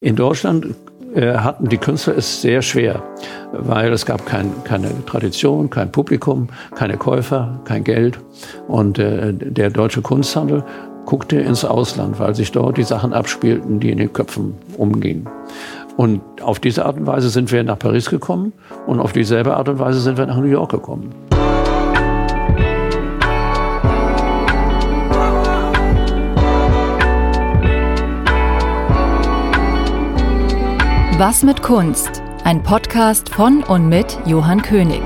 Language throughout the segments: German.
In Deutschland äh, hatten die Künstler es sehr schwer, weil es gab kein, keine Tradition, kein Publikum, keine Käufer, kein Geld. Und äh, der deutsche Kunsthandel guckte ins Ausland, weil sich dort die Sachen abspielten, die in den Köpfen umgingen. Und auf diese Art und Weise sind wir nach Paris gekommen und auf dieselbe Art und Weise sind wir nach New York gekommen. Was mit Kunst? Ein Podcast von und mit Johann König.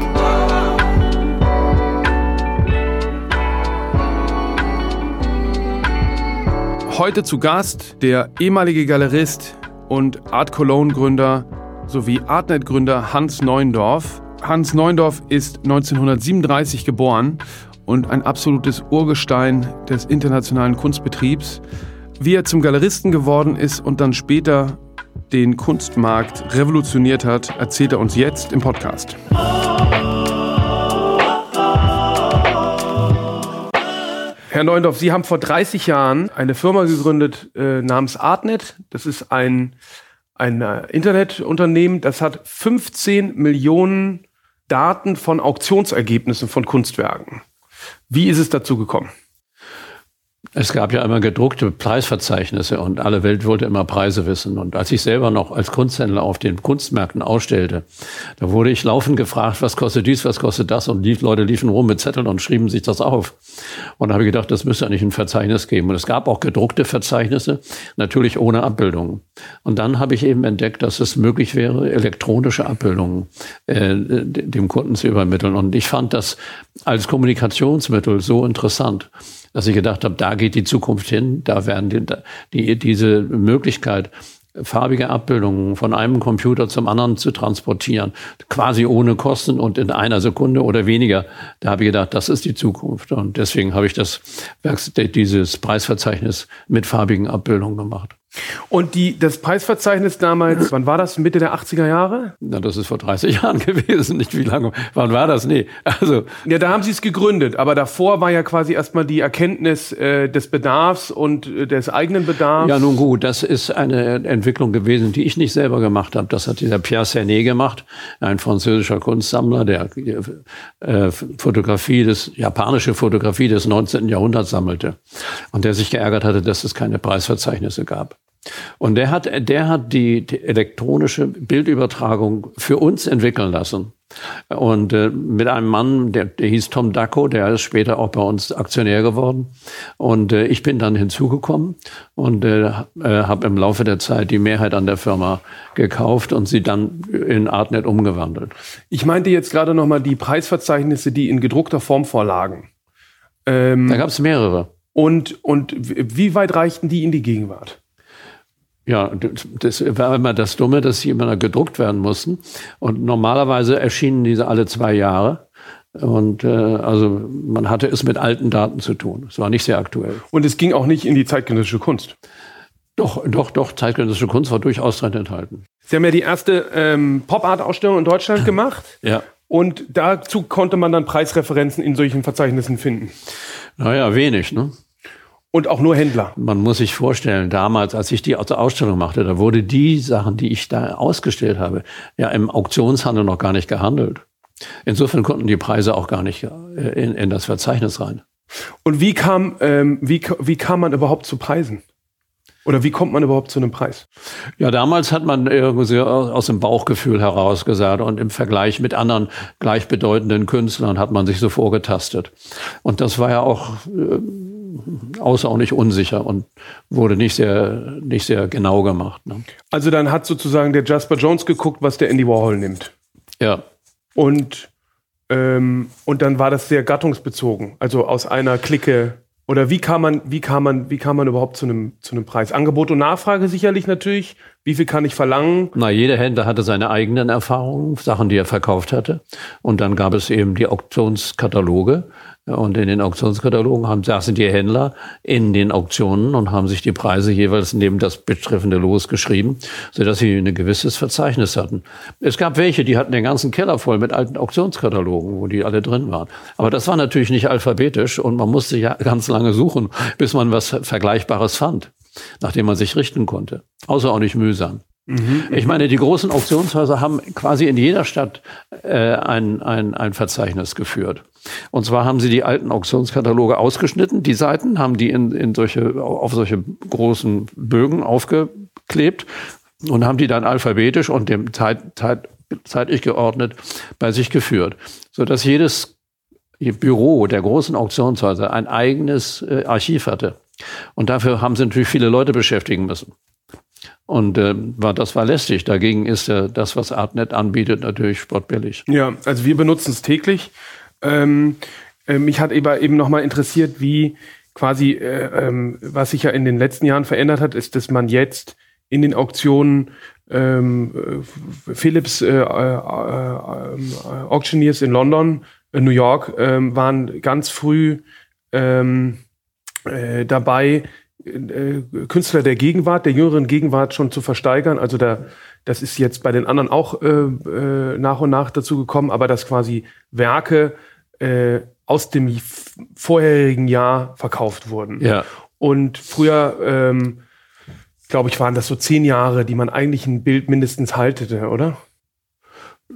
Heute zu Gast der ehemalige Galerist und Art Cologne Gründer sowie Artnet Gründer Hans Neuendorf. Hans Neuendorf ist 1937 geboren und ein absolutes Urgestein des internationalen Kunstbetriebs. Wie er zum Galeristen geworden ist und dann später den Kunstmarkt revolutioniert hat, erzählt er uns jetzt im Podcast. Herr Neundorf, Sie haben vor 30 Jahren eine Firma gegründet äh, namens Artnet. Das ist ein, ein äh, Internetunternehmen, das hat 15 Millionen Daten von Auktionsergebnissen von Kunstwerken. Wie ist es dazu gekommen? Es gab ja immer gedruckte Preisverzeichnisse und alle Welt wollte immer Preise wissen. Und als ich selber noch als Kunsthändler auf den Kunstmärkten ausstellte, da wurde ich laufend gefragt, was kostet dies, was kostet das? Und die Leute liefen rum mit Zetteln und schrieben sich das auf. Und da habe ich gedacht, das müsste eigentlich ein Verzeichnis geben. Und es gab auch gedruckte Verzeichnisse, natürlich ohne Abbildungen. Und dann habe ich eben entdeckt, dass es möglich wäre, elektronische Abbildungen äh, dem Kunden zu übermitteln. Und ich fand das als Kommunikationsmittel so interessant dass ich gedacht habe, da geht die Zukunft hin, da werden die, die, diese Möglichkeit, farbige Abbildungen von einem Computer zum anderen zu transportieren, quasi ohne Kosten und in einer Sekunde oder weniger. Da habe ich gedacht, das ist die Zukunft. Und deswegen habe ich das, dieses Preisverzeichnis mit farbigen Abbildungen gemacht. Und die, das Preisverzeichnis damals, wann war das? Mitte der 80er Jahre? Na, das ist vor 30 Jahren gewesen, nicht wie lange. Wann war das? Nee. Also. Ja, da haben sie es gegründet, aber davor war ja quasi erstmal die Erkenntnis äh, des Bedarfs und äh, des eigenen Bedarfs. Ja, nun gut, das ist eine Entwicklung gewesen, die ich nicht selber gemacht habe. Das hat dieser Pierre Cernet gemacht, ein französischer Kunstsammler, der äh, Fotografie des, japanische Fotografie des 19. Jahrhunderts sammelte. Und der sich geärgert hatte, dass es keine Preisverzeichnisse gab. Und der hat, der hat die, die elektronische Bildübertragung für uns entwickeln lassen. Und äh, mit einem Mann, der, der hieß Tom Dacko, der ist später auch bei uns Aktionär geworden. Und äh, ich bin dann hinzugekommen und äh, äh, habe im Laufe der Zeit die Mehrheit an der Firma gekauft und sie dann in Artnet umgewandelt. Ich meinte jetzt gerade nochmal die Preisverzeichnisse, die in gedruckter Form vorlagen. Ähm, da gab es mehrere. Und, und wie weit reichten die in die Gegenwart? Ja, das war immer das Dumme, dass sie immer gedruckt werden mussten. Und normalerweise erschienen diese alle zwei Jahre. Und äh, also man hatte es mit alten Daten zu tun. Es war nicht sehr aktuell. Und es ging auch nicht in die zeitgenössische Kunst. Doch, doch, doch, zeitgenössische Kunst war durchaus drin enthalten. Sie haben ja die erste ähm, Pop-Art-Ausstellung in Deutschland gemacht. ja. Und dazu konnte man dann Preisreferenzen in solchen Verzeichnissen finden. Naja, wenig, ne? Und auch nur Händler. Man muss sich vorstellen, damals, als ich die Ausstellung machte, da wurde die Sachen, die ich da ausgestellt habe, ja im Auktionshandel noch gar nicht gehandelt. Insofern konnten die Preise auch gar nicht äh, in, in das Verzeichnis rein. Und wie kam, ähm, wie, wie kam man überhaupt zu Preisen? Oder wie kommt man überhaupt zu einem Preis? Ja, damals hat man irgendwie aus dem Bauchgefühl heraus gesagt und im Vergleich mit anderen gleichbedeutenden Künstlern hat man sich so vorgetastet. Und das war ja auch äh, außerordentlich unsicher und wurde nicht sehr, nicht sehr genau gemacht. Ne? Also dann hat sozusagen der Jasper Jones geguckt, was der Andy Warhol nimmt. Ja. Und, ähm, und dann war das sehr gattungsbezogen, also aus einer Clique. Oder wie kam man, wie kam man, wie kam man überhaupt zu einem, zu einem Preis? Angebot und Nachfrage sicherlich natürlich. Wie viel kann ich verlangen? Na, jeder Händler hatte seine eigenen Erfahrungen, Sachen, die er verkauft hatte. Und dann gab es eben die Auktionskataloge. Und in den Auktionskatalogen haben, saßen die Händler in den Auktionen und haben sich die Preise jeweils neben das betreffende Los geschrieben, sodass sie ein gewisses Verzeichnis hatten. Es gab welche, die hatten den ganzen Keller voll mit alten Auktionskatalogen, wo die alle drin waren. Aber das war natürlich nicht alphabetisch und man musste ja ganz lange suchen, bis man was Vergleichbares fand. Nachdem man sich richten konnte. Außerordentlich mühsam. Mhm. Ich meine, die großen Auktionshäuser haben quasi in jeder Stadt äh, ein, ein, ein Verzeichnis geführt. Und zwar haben sie die alten Auktionskataloge ausgeschnitten, die Seiten, haben die in, in solche, auf solche großen Bögen aufgeklebt und haben die dann alphabetisch und dem Zeit, Zeit, zeitlich geordnet bei sich geführt, sodass jedes Büro der großen Auktionshäuser ein eigenes äh, Archiv hatte. Und dafür haben sie natürlich viele Leute beschäftigen müssen. Und äh, war, das war lästig. Dagegen ist äh, das, was Artnet anbietet, natürlich sportbillig. Ja, also wir benutzen es täglich. Ähm, äh, mich hat eben, nochmal interessiert, wie quasi, äh, ähm, was sich ja in den letzten Jahren verändert hat, ist, dass man jetzt in den Auktionen ähm, Philips äh, äh, äh, Auctioneers in London, äh, New York, ähm, waren ganz früh ähm, äh, dabei, äh, Künstler der Gegenwart, der jüngeren Gegenwart schon zu versteigern. Also da, das ist jetzt bei den anderen auch äh, äh, nach und nach dazu gekommen, aber dass quasi Werke äh, aus dem vorherigen Jahr verkauft wurden. Ja. Und früher, ähm, glaube ich, waren das so zehn Jahre, die man eigentlich ein Bild mindestens haltete, oder?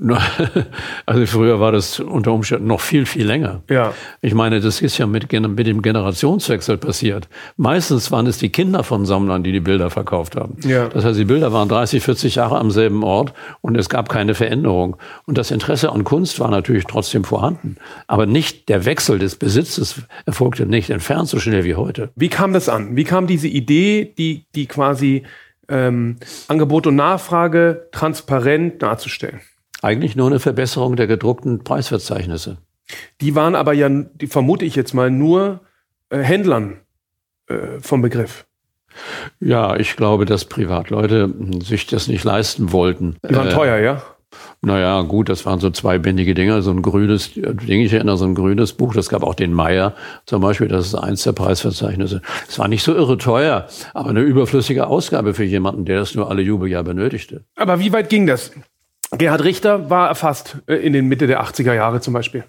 Also früher war das unter Umständen noch viel, viel länger. Ja. Ich meine, das ist ja mit, mit dem Generationswechsel passiert. Meistens waren es die Kinder von Sammlern, die die Bilder verkauft haben. Ja. Das heißt, die Bilder waren 30, 40 Jahre am selben Ort und es gab keine Veränderung. Und das Interesse an Kunst war natürlich trotzdem vorhanden. Aber nicht der Wechsel des Besitzes erfolgte nicht entfernt so schnell wie heute. Wie kam das an? Wie kam diese Idee, die, die quasi ähm, Angebot und Nachfrage transparent darzustellen? Eigentlich nur eine Verbesserung der gedruckten Preisverzeichnisse. Die waren aber ja, die vermute ich jetzt mal, nur äh, Händlern äh, vom Begriff. Ja, ich glaube, dass Privatleute sich das nicht leisten wollten. Die waren äh, teuer, ja? Naja, gut, das waren so zweibändige Dinger, so ein grünes Ding, ich erinnere, so ein grünes Buch, das gab auch den Meier zum Beispiel, das ist eins der Preisverzeichnisse. Es war nicht so irre teuer, aber eine überflüssige Ausgabe für jemanden, der das nur alle Jubeljahr benötigte. Aber wie weit ging das? Gerhard Richter war erfasst äh, in den Mitte der 80er Jahre zum Beispiel.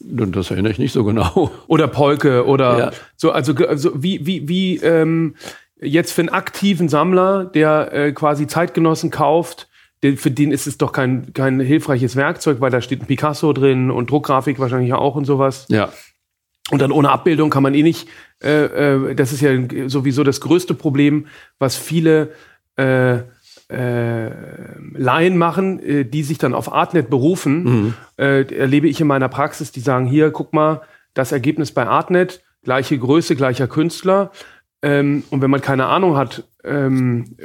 Das erinnere ich nicht so genau. Oder Polke oder ja. so, also, also wie, wie, wie ähm, jetzt für einen aktiven Sammler, der äh, quasi Zeitgenossen kauft, den, für den ist es doch kein, kein hilfreiches Werkzeug, weil da steht ein Picasso drin und Druckgrafik wahrscheinlich auch und sowas. Ja. Und dann ohne Abbildung kann man eh nicht, äh, äh, das ist ja sowieso das größte Problem, was viele äh, äh, Laien machen, äh, die sich dann auf Artnet berufen, mhm. äh, erlebe ich in meiner Praxis, die sagen, hier, guck mal, das Ergebnis bei Artnet, gleiche Größe, gleicher Künstler. Ähm, und wenn man keine Ahnung hat, ähm,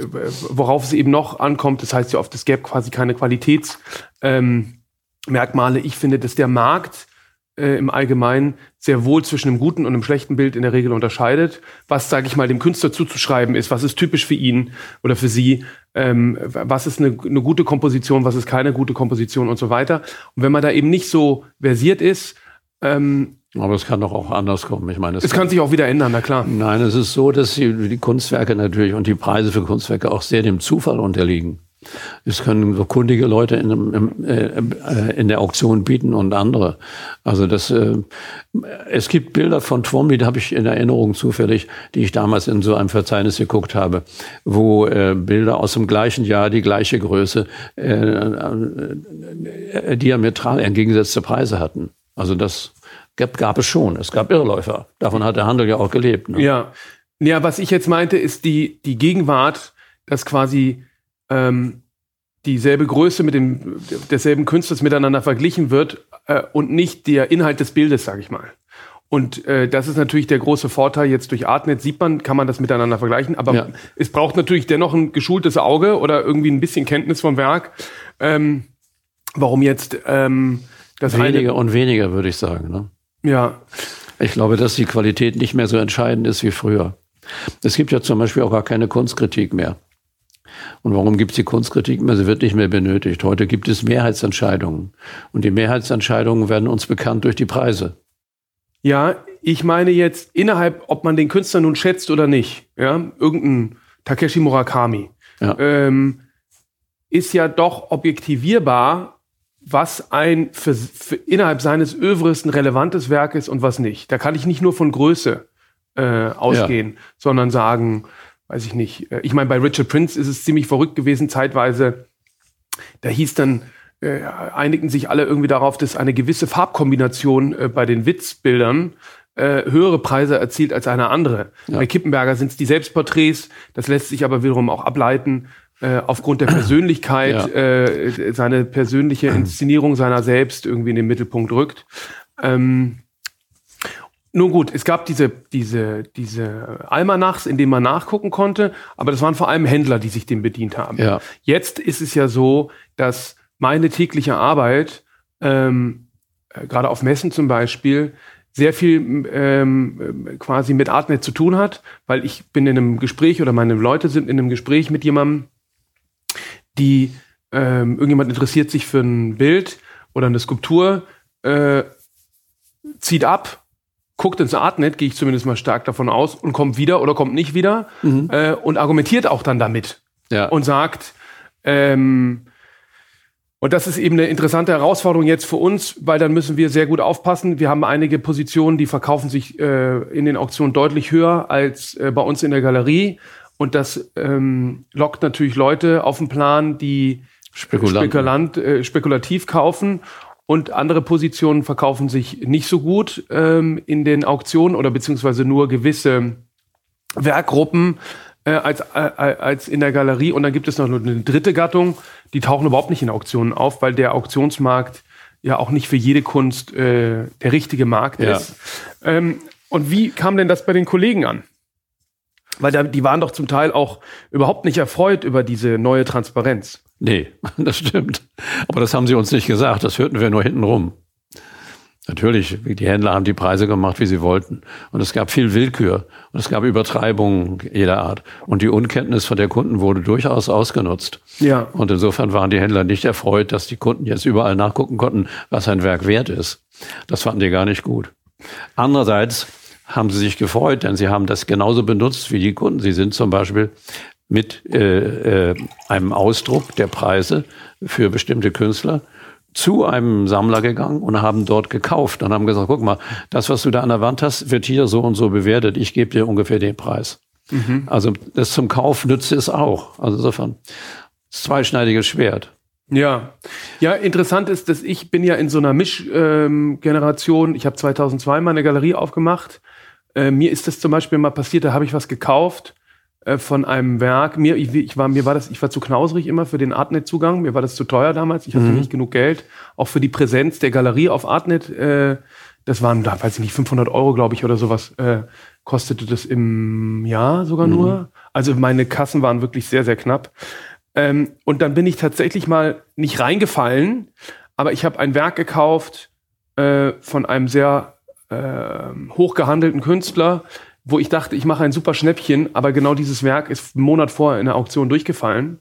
worauf es eben noch ankommt, das heißt ja oft, es gäbe quasi keine Qualitätsmerkmale. Ähm, ich finde, dass der Markt äh, im Allgemeinen sehr wohl zwischen einem guten und einem schlechten Bild in der Regel unterscheidet. Was, sage ich mal, dem Künstler zuzuschreiben ist, was ist typisch für ihn oder für sie, ähm, was ist eine, eine gute Komposition, was ist keine gute Komposition und so weiter. Und wenn man da eben nicht so versiert ist, ähm, aber es kann doch auch anders kommen. Ich meine, es, es kann, kann, sich auch wieder ändern, na klar. Nein, es ist so, dass die, die Kunstwerke natürlich und die Preise für Kunstwerke auch sehr dem Zufall unterliegen. Es können so kundige Leute in, im, äh, in, der Auktion bieten und andere. Also das, äh, es gibt Bilder von Twomby, die habe ich in Erinnerung zufällig, die ich damals in so einem Verzeichnis geguckt habe, wo äh, Bilder aus dem gleichen Jahr, die gleiche Größe, äh, äh, diametral entgegengesetzte Preise hatten. Also das gab, gab es schon. Es gab Irrläufer. Davon hat der Handel ja auch gelebt. Ne? Ja. Ja, was ich jetzt meinte, ist die, die Gegenwart, dass quasi ähm, dieselbe Größe mit dem desselben Künstlers miteinander verglichen wird äh, und nicht der Inhalt des Bildes, sage ich mal. Und äh, das ist natürlich der große Vorteil. Jetzt durch Artnet sieht man, kann man das miteinander vergleichen. Aber ja. es braucht natürlich dennoch ein geschultes Auge oder irgendwie ein bisschen Kenntnis vom Werk. Ähm, warum jetzt ähm, das weniger und weniger würde ich sagen. Ne? Ja. Ich glaube, dass die Qualität nicht mehr so entscheidend ist wie früher. Es gibt ja zum Beispiel auch gar keine Kunstkritik mehr. Und warum gibt es die Kunstkritik mehr? Sie wird nicht mehr benötigt. Heute gibt es Mehrheitsentscheidungen. Und die Mehrheitsentscheidungen werden uns bekannt durch die Preise. Ja, ich meine jetzt innerhalb, ob man den Künstler nun schätzt oder nicht. Ja, irgendein Takeshi Murakami. Ja. Ähm, ist ja doch objektivierbar, was ein für, für innerhalb seines Övres ein relevantes Werk ist und was nicht. Da kann ich nicht nur von Größe äh, ausgehen, ja. sondern sagen, weiß ich nicht, äh, ich meine, bei Richard Prince ist es ziemlich verrückt gewesen, zeitweise, da hieß dann, äh, einigten sich alle irgendwie darauf, dass eine gewisse Farbkombination äh, bei den Witzbildern äh, höhere Preise erzielt als eine andere. Ja. Bei Kippenberger sind es die Selbstporträts, das lässt sich aber wiederum auch ableiten äh, aufgrund der Persönlichkeit, ja. äh, seine persönliche Inszenierung seiner selbst irgendwie in den Mittelpunkt rückt. Ähm, nun gut, es gab diese, diese, diese Almanachs, in denen man nachgucken konnte, aber das waren vor allem Händler, die sich dem bedient haben. Ja. Jetzt ist es ja so, dass meine tägliche Arbeit, ähm, äh, gerade auf Messen zum Beispiel, sehr viel ähm, quasi mit Artnet zu tun hat, weil ich bin in einem Gespräch oder meine Leute sind in einem Gespräch mit jemandem, die ähm, irgendjemand interessiert sich für ein Bild oder eine Skulptur, äh, zieht ab, guckt ins Artnet, gehe ich zumindest mal stark davon aus, und kommt wieder oder kommt nicht wieder mhm. äh, und argumentiert auch dann damit ja. und sagt, ähm, und das ist eben eine interessante Herausforderung jetzt für uns, weil dann müssen wir sehr gut aufpassen. Wir haben einige Positionen, die verkaufen sich äh, in den Auktionen deutlich höher als äh, bei uns in der Galerie. Und das ähm, lockt natürlich Leute auf den Plan, die Spekulant, äh, spekulativ kaufen. Und andere Positionen verkaufen sich nicht so gut ähm, in den Auktionen oder beziehungsweise nur gewisse Werkgruppen äh, als, äh, als in der Galerie. Und dann gibt es noch eine dritte Gattung, die tauchen überhaupt nicht in Auktionen auf, weil der Auktionsmarkt ja auch nicht für jede Kunst äh, der richtige Markt ja. ist. Ähm, und wie kam denn das bei den Kollegen an? Weil da, die waren doch zum Teil auch überhaupt nicht erfreut über diese neue Transparenz. Nee, das stimmt. Aber das haben sie uns nicht gesagt, das hörten wir nur hinten rum. Natürlich, die Händler haben die Preise gemacht, wie sie wollten. Und es gab viel Willkür und es gab Übertreibungen jeder Art. Und die Unkenntnis von der Kunden wurde durchaus ausgenutzt. Ja. Und insofern waren die Händler nicht erfreut, dass die Kunden jetzt überall nachgucken konnten, was ein Werk wert ist. Das fanden die gar nicht gut. Andererseits haben sie sich gefreut, denn sie haben das genauso benutzt wie die Kunden. Sie sind zum Beispiel mit äh, äh, einem Ausdruck der Preise für bestimmte Künstler zu einem Sammler gegangen und haben dort gekauft und haben gesagt, guck mal, das, was du da an der Wand hast, wird hier so und so bewertet. Ich gebe dir ungefähr den Preis. Mhm. Also das zum Kauf nützt es auch. Also insofern zweischneidiges Schwert. Ja, ja, interessant ist, dass ich bin ja in so einer Mischgeneration. Ähm, ich habe 2002 meine Galerie aufgemacht. Äh, mir ist das zum Beispiel mal passiert, da habe ich was gekauft von einem Werk. Mir, ich, ich, war, mir war das, ich war zu knausrig immer für den Artnet-Zugang. Mir war das zu teuer damals. Ich hatte mhm. nicht genug Geld. Auch für die Präsenz der Galerie auf Artnet. Äh, das waren, da weiß ich nicht, 500 Euro, glaube ich, oder sowas. Äh, kostete das im Jahr sogar mhm. nur. Also meine Kassen waren wirklich sehr, sehr knapp. Ähm, und dann bin ich tatsächlich mal nicht reingefallen, aber ich habe ein Werk gekauft äh, von einem sehr äh, hochgehandelten Künstler, wo ich dachte, ich mache ein super Schnäppchen, aber genau dieses Werk ist einen Monat vorher in der Auktion durchgefallen.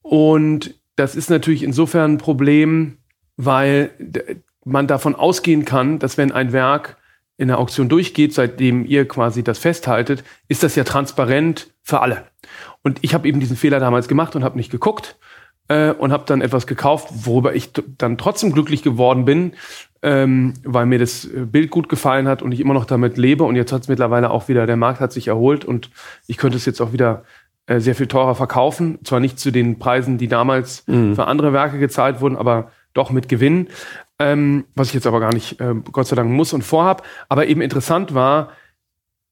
Und das ist natürlich insofern ein Problem, weil man davon ausgehen kann, dass wenn ein Werk in der Auktion durchgeht, seitdem ihr quasi das festhaltet, ist das ja transparent für alle. Und ich habe eben diesen Fehler damals gemacht und habe nicht geguckt äh, und habe dann etwas gekauft, worüber ich dann trotzdem glücklich geworden bin, ähm, weil mir das Bild gut gefallen hat und ich immer noch damit lebe. Und jetzt hat es mittlerweile auch wieder, der Markt hat sich erholt und ich könnte es jetzt auch wieder äh, sehr viel teurer verkaufen. Zwar nicht zu den Preisen, die damals mhm. für andere Werke gezahlt wurden, aber doch mit Gewinn. Ähm, was ich jetzt aber gar nicht, äh, Gott sei Dank, muss und vorhab. Aber eben interessant war,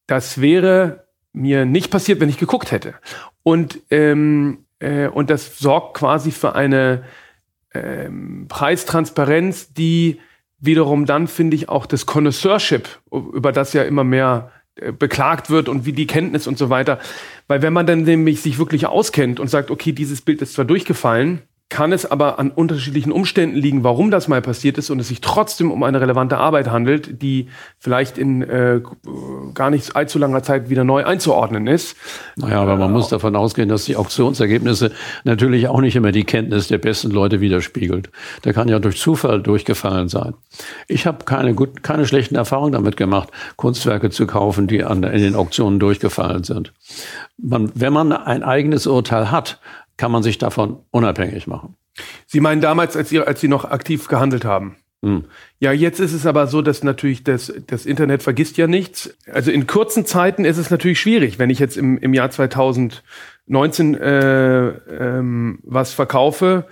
das wäre mir nicht passiert, wenn ich geguckt hätte. Und, ähm, äh, und das sorgt quasi für eine ähm, Preistransparenz, die wiederum dann finde ich auch das Connoisseurship, über das ja immer mehr äh, beklagt wird und wie die Kenntnis und so weiter. Weil wenn man dann nämlich sich wirklich auskennt und sagt, okay, dieses Bild ist zwar durchgefallen, kann es aber an unterschiedlichen Umständen liegen, warum das mal passiert ist und es sich trotzdem um eine relevante Arbeit handelt, die vielleicht in äh, gar nicht allzu langer Zeit wieder neu einzuordnen ist. Naja, aber man äh, muss davon ausgehen, dass die Auktionsergebnisse natürlich auch nicht immer die Kenntnis der besten Leute widerspiegelt. Der kann ja durch Zufall durchgefallen sein. Ich habe keine, gut, keine schlechten Erfahrungen damit gemacht, Kunstwerke zu kaufen, die an, in den Auktionen durchgefallen sind. Man, wenn man ein eigenes Urteil hat, kann man sich davon unabhängig machen. Sie meinen damals, als Sie, als Sie noch aktiv gehandelt haben? Hm. Ja, jetzt ist es aber so, dass natürlich das, das Internet vergisst ja nichts. Also in kurzen Zeiten ist es natürlich schwierig, wenn ich jetzt im, im Jahr 2019 äh, ähm, was verkaufe,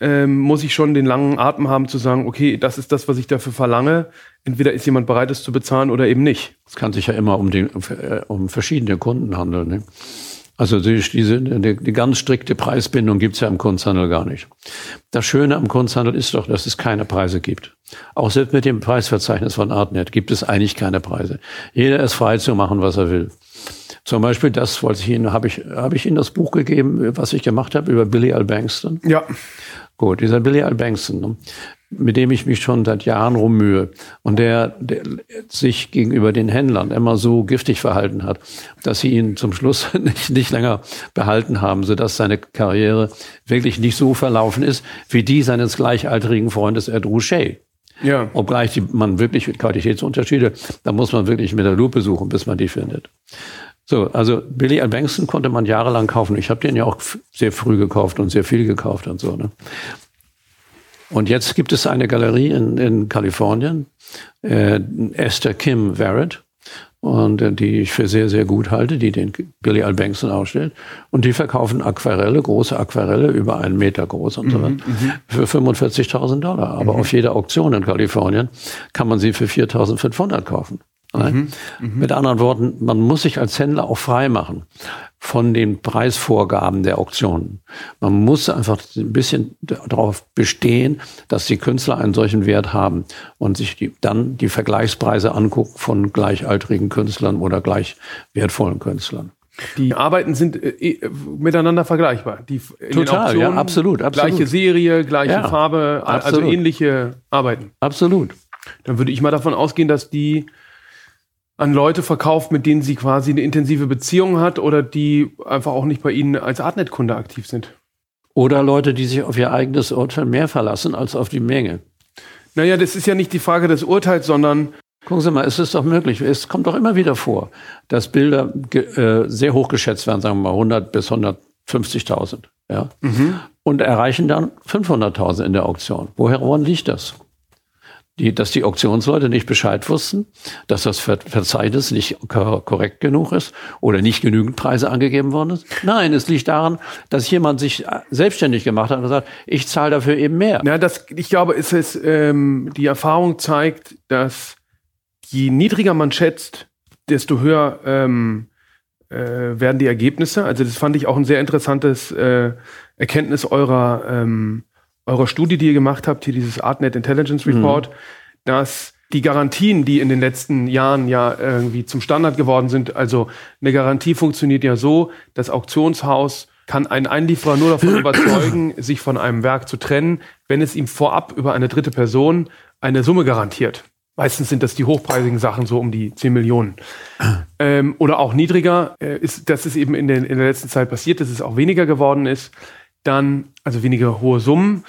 ähm, muss ich schon den langen Atem haben zu sagen, okay, das ist das, was ich dafür verlange. Entweder ist jemand bereit, es zu bezahlen oder eben nicht. Es kann sich ja immer um, die, äh, um verschiedene Kunden handeln. Ne? Also die, diese, die, die ganz strikte Preisbindung gibt's ja im Kunsthandel gar nicht. Das Schöne am Kunsthandel ist doch, dass es keine Preise gibt. Auch selbst mit dem Preisverzeichnis von Artnet gibt es eigentlich keine Preise. Jeder ist frei zu machen, was er will. Zum Beispiel das wollte ich Ihnen, habe ich, habe ich Ihnen das Buch gegeben, was ich gemacht habe über Billy Al Bankston? Ja. Gut, dieser Billy Al Bankston. Ne? Mit dem ich mich schon seit Jahren rummühe und der, der sich gegenüber den Händlern immer so giftig verhalten hat, dass sie ihn zum Schluss nicht, nicht länger behalten haben, sodass seine Karriere wirklich nicht so verlaufen ist wie die seines gleichaltrigen Freundes Ed Rouchet. Ja. Obgleich die, man wirklich Qualitätsunterschiede, da muss man wirklich mit der Lupe suchen, bis man die findet. So, also Billy Al Bankston konnte man jahrelang kaufen. Ich habe den ja auch sehr früh gekauft und sehr viel gekauft und so. Ne? Und jetzt gibt es eine Galerie in, in Kalifornien, äh, Esther Kim Verrett, und äh, die ich für sehr, sehr gut halte, die den Billy Al Bankson ausstellt. Und die verkaufen Aquarelle, große Aquarelle, über einen Meter groß und so mhm, weiter, mhm, für 45.000 Dollar. Aber mhm. auf jeder Auktion in Kalifornien kann man sie für 4.500 kaufen. Mhm, mhm, Mit anderen Worten, man muss sich als Händler auch frei machen von den Preisvorgaben der Auktionen. Man muss einfach ein bisschen darauf bestehen, dass die Künstler einen solchen Wert haben und sich die, dann die Vergleichspreise angucken von gleichaltrigen Künstlern oder gleich wertvollen Künstlern. Die Arbeiten sind äh, äh miteinander vergleichbar. Die Total, ja, absolut, absolut. Gleiche Serie, gleiche ja, Farbe, also absolut. also ähnliche Arbeiten. Absolut. Dann würde ich mal davon ausgehen, dass die an Leute verkauft, mit denen sie quasi eine intensive Beziehung hat oder die einfach auch nicht bei Ihnen als Artnet-Kunde aktiv sind. Oder Leute, die sich auf ihr eigenes Urteil mehr verlassen als auf die Menge. Naja, das ist ja nicht die Frage des Urteils, sondern. Gucken Sie mal, es ist doch möglich. Es kommt doch immer wieder vor, dass Bilder äh, sehr hoch geschätzt werden, sagen wir mal 100 bis 150.000. Ja? Mhm. Und erreichen dann 500.000 in der Auktion. Woher woran liegt das? Die, dass die Auktionsleute nicht Bescheid wussten, dass das Verzeichnis nicht korrekt genug ist oder nicht genügend Preise angegeben worden ist. Nein, es liegt daran, dass jemand sich äh, selbstständig gemacht hat und gesagt, ich zahle dafür eben mehr. Ja, das, ich glaube, es ist, ähm, die Erfahrung zeigt, dass je niedriger man schätzt, desto höher ähm, äh, werden die Ergebnisse. Also das fand ich auch ein sehr interessantes äh, Erkenntnis eurer ähm, eurer Studie, die ihr gemacht habt, hier dieses Artnet Intelligence Report, mhm. dass die Garantien, die in den letzten Jahren ja irgendwie zum Standard geworden sind, also eine Garantie funktioniert ja so, das Auktionshaus kann einen Einlieferer nur davon überzeugen, sich von einem Werk zu trennen, wenn es ihm vorab über eine dritte Person eine Summe garantiert. Meistens sind das die hochpreisigen Sachen, so um die 10 Millionen. Ähm, oder auch niedriger. Äh, ist, das ist eben in, den, in der letzten Zeit passiert, dass es auch weniger geworden ist dann, also weniger hohe Summen,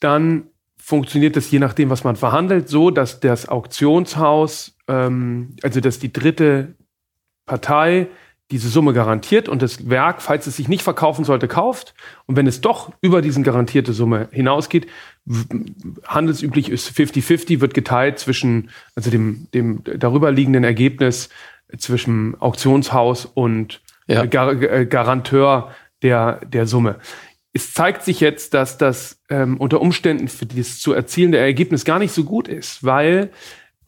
dann funktioniert das je nachdem, was man verhandelt, so, dass das Auktionshaus, ähm, also dass die dritte Partei diese Summe garantiert und das Werk, falls es sich nicht verkaufen sollte, kauft. Und wenn es doch über diesen garantierte Summe hinausgeht, handelsüblich ist 50-50, wird geteilt zwischen, also dem, dem darüber liegenden Ergebnis zwischen Auktionshaus und ja. Gar äh, Garanteur der, der Summe es zeigt sich jetzt, dass das ähm, unter Umständen für das zu erzielende Ergebnis gar nicht so gut ist, weil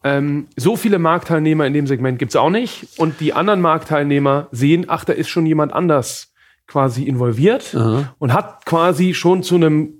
ähm, so viele Marktteilnehmer in dem Segment gibt's auch nicht und die anderen Marktteilnehmer sehen, ach, da ist schon jemand anders quasi involviert Aha. und hat quasi schon zu einem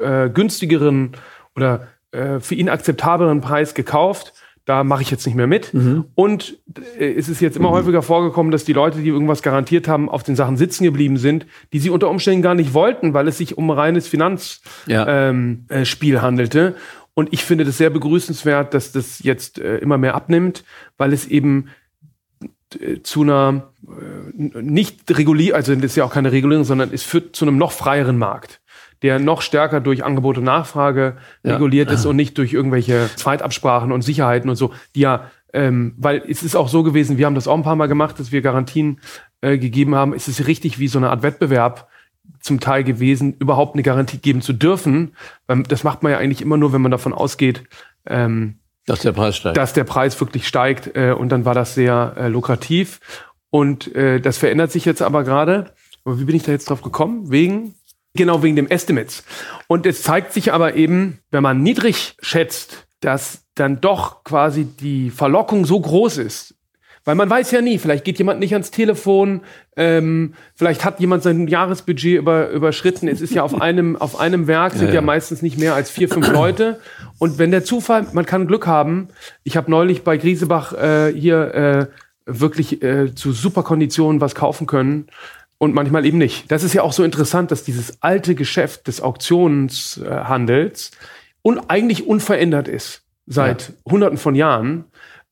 äh, günstigeren oder äh, für ihn akzeptableren Preis gekauft da mache ich jetzt nicht mehr mit. Mhm. Und äh, es ist jetzt immer mhm. häufiger vorgekommen, dass die Leute, die irgendwas garantiert haben, auf den Sachen sitzen geblieben sind, die sie unter Umständen gar nicht wollten, weil es sich um ein reines Finanzspiel ja. ähm, äh, handelte. Und ich finde das sehr begrüßenswert, dass das jetzt äh, immer mehr abnimmt, weil es eben äh, zu einer äh, nicht regulier, also das ist ja auch keine Regulierung, sondern es führt zu einem noch freieren Markt der noch stärker durch Angebot und Nachfrage ja. reguliert ist und nicht durch irgendwelche Zweitabsprachen und Sicherheiten und so, die ja, ähm, weil es ist auch so gewesen, wir haben das auch ein paar Mal gemacht, dass wir Garantien äh, gegeben haben. Es ist richtig wie so eine Art Wettbewerb, zum Teil gewesen, überhaupt eine Garantie geben zu dürfen. Das macht man ja eigentlich immer nur, wenn man davon ausgeht, ähm, dass der Preis steigt. Dass der Preis wirklich steigt. Äh, und dann war das sehr äh, lukrativ. Und äh, das verändert sich jetzt aber gerade. Aber wie bin ich da jetzt drauf gekommen? Wegen? Genau, wegen dem Estimates. Und es zeigt sich aber eben, wenn man niedrig schätzt, dass dann doch quasi die Verlockung so groß ist, weil man weiß ja nie, vielleicht geht jemand nicht ans Telefon, ähm, vielleicht hat jemand sein Jahresbudget über, überschritten. Es ist ja auf einem, auf einem Werk sind ja, ja. ja meistens nicht mehr als vier, fünf Leute. Und wenn der Zufall, man kann Glück haben. Ich habe neulich bei Griesebach äh, hier äh, wirklich äh, zu super Konditionen was kaufen können und manchmal eben nicht. Das ist ja auch so interessant, dass dieses alte Geschäft des Auktionshandels und eigentlich unverändert ist seit ja. Hunderten von Jahren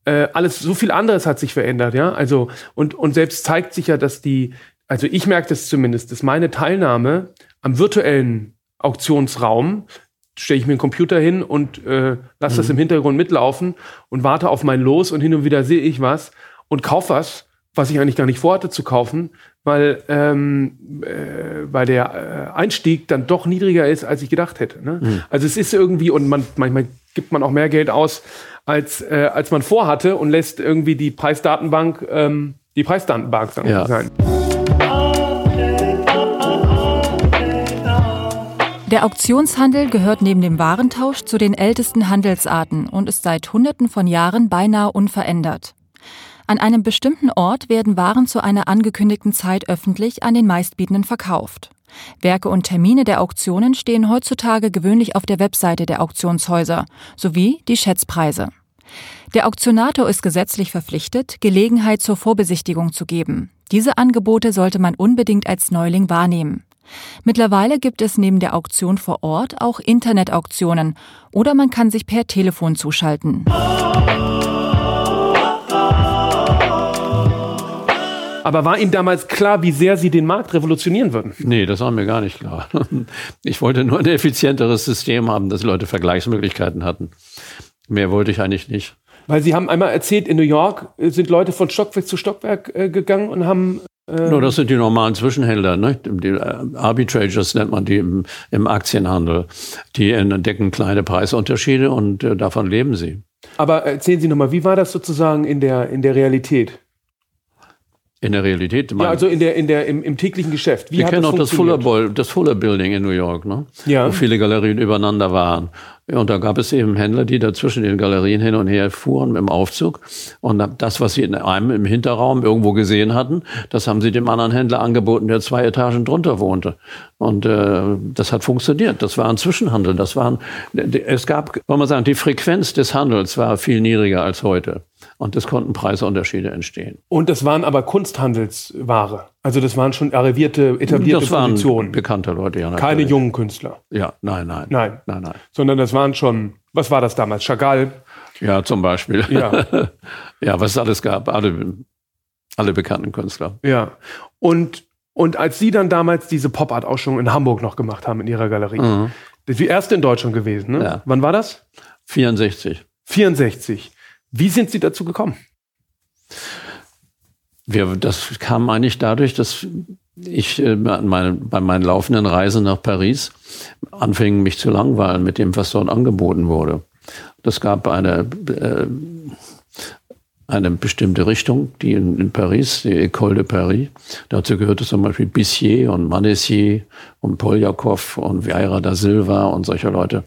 äh, alles, so viel anderes hat sich verändert, ja. Also, und, und selbst zeigt sich ja, dass die, also ich merke das zumindest, dass meine Teilnahme am virtuellen Auktionsraum stelle ich mir einen Computer hin und äh, lasse mhm. das im Hintergrund mitlaufen und warte auf mein Los und hin und wieder sehe ich was und kaufe was, was ich eigentlich gar nicht vorhatte zu kaufen, weil, ähm, äh, weil der äh, Einstieg dann doch niedriger ist, als ich gedacht hätte. Ne? Mhm. Also es ist irgendwie, und man, manchmal gibt man auch mehr Geld aus, als, äh, als man vorhatte und lässt irgendwie die Preisdatenbank ähm, die Preisdatenbank ja. sein. Der Auktionshandel gehört neben dem Warentausch zu den ältesten Handelsarten und ist seit Hunderten von Jahren beinahe unverändert. An einem bestimmten Ort werden Waren zu einer angekündigten Zeit öffentlich an den Meistbietenden verkauft. Werke und Termine der Auktionen stehen heutzutage gewöhnlich auf der Webseite der Auktionshäuser sowie die Schätzpreise. Der Auktionator ist gesetzlich verpflichtet, Gelegenheit zur Vorbesichtigung zu geben. Diese Angebote sollte man unbedingt als Neuling wahrnehmen. Mittlerweile gibt es neben der Auktion vor Ort auch Internetauktionen oder man kann sich per Telefon zuschalten. Aber war Ihnen damals klar, wie sehr Sie den Markt revolutionieren würden? Nee, das war mir gar nicht klar. Ich wollte nur ein effizienteres System haben, dass Leute Vergleichsmöglichkeiten hatten. Mehr wollte ich eigentlich nicht. Weil Sie haben einmal erzählt, in New York sind Leute von Stockwerk zu Stockwerk äh, gegangen und haben äh no, das sind die normalen Zwischenhändler, ne? die äh, Arbitragers nennt man die im, im Aktienhandel. Die entdecken kleine Preisunterschiede und äh, davon leben sie. Aber erzählen Sie nochmal, wie war das sozusagen in der, in der Realität? In der Realität? Ja, also in der, in der, im, im täglichen Geschäft. Wie Wir kennen auch das Fuller, Bowl, das Fuller Building in New York, ne? ja. wo viele Galerien übereinander waren. Und da gab es eben Händler, die da zwischen den Galerien hin und her fuhren im Aufzug. Und das, was sie in einem im Hinterraum irgendwo gesehen hatten, das haben sie dem anderen Händler angeboten, der zwei Etagen drunter wohnte. Und äh, das hat funktioniert. Das war ein Zwischenhandel. Das waren, es gab, wollen wir sagen, die Frequenz des Handels war viel niedriger als heute. Und es konnten Preisunterschiede entstehen. Und das waren aber Kunsthandelsware. Also das waren schon arrivierte, etablierte das waren Positionen. Bekannte Leute, ja. Natürlich. Keine jungen Künstler. Ja, nein, nein. Nein. Nein, nein. Sondern das waren schon, was war das damals? Chagall? Ja, zum Beispiel. Ja. ja, was es alles gab. Alle, alle bekannten Künstler. Ja. Und, und als Sie dann damals diese Pop-Art-Ausstellung in Hamburg noch gemacht haben in Ihrer Galerie, mhm. das ist die erste in Deutschland gewesen, ne? Ja. Wann war das? 64. 64. Wie sind Sie dazu gekommen? Wir, das kam eigentlich dadurch, dass ich äh, meine, bei meinen laufenden Reisen nach Paris anfing, mich zu langweilen mit dem, was dort angeboten wurde. Das gab eine, äh, eine bestimmte Richtung, die in, in, Paris, die École de Paris, dazu gehörte zum Beispiel Bissier und Manessier und Poljakov und Vieira da Silva und solche Leute.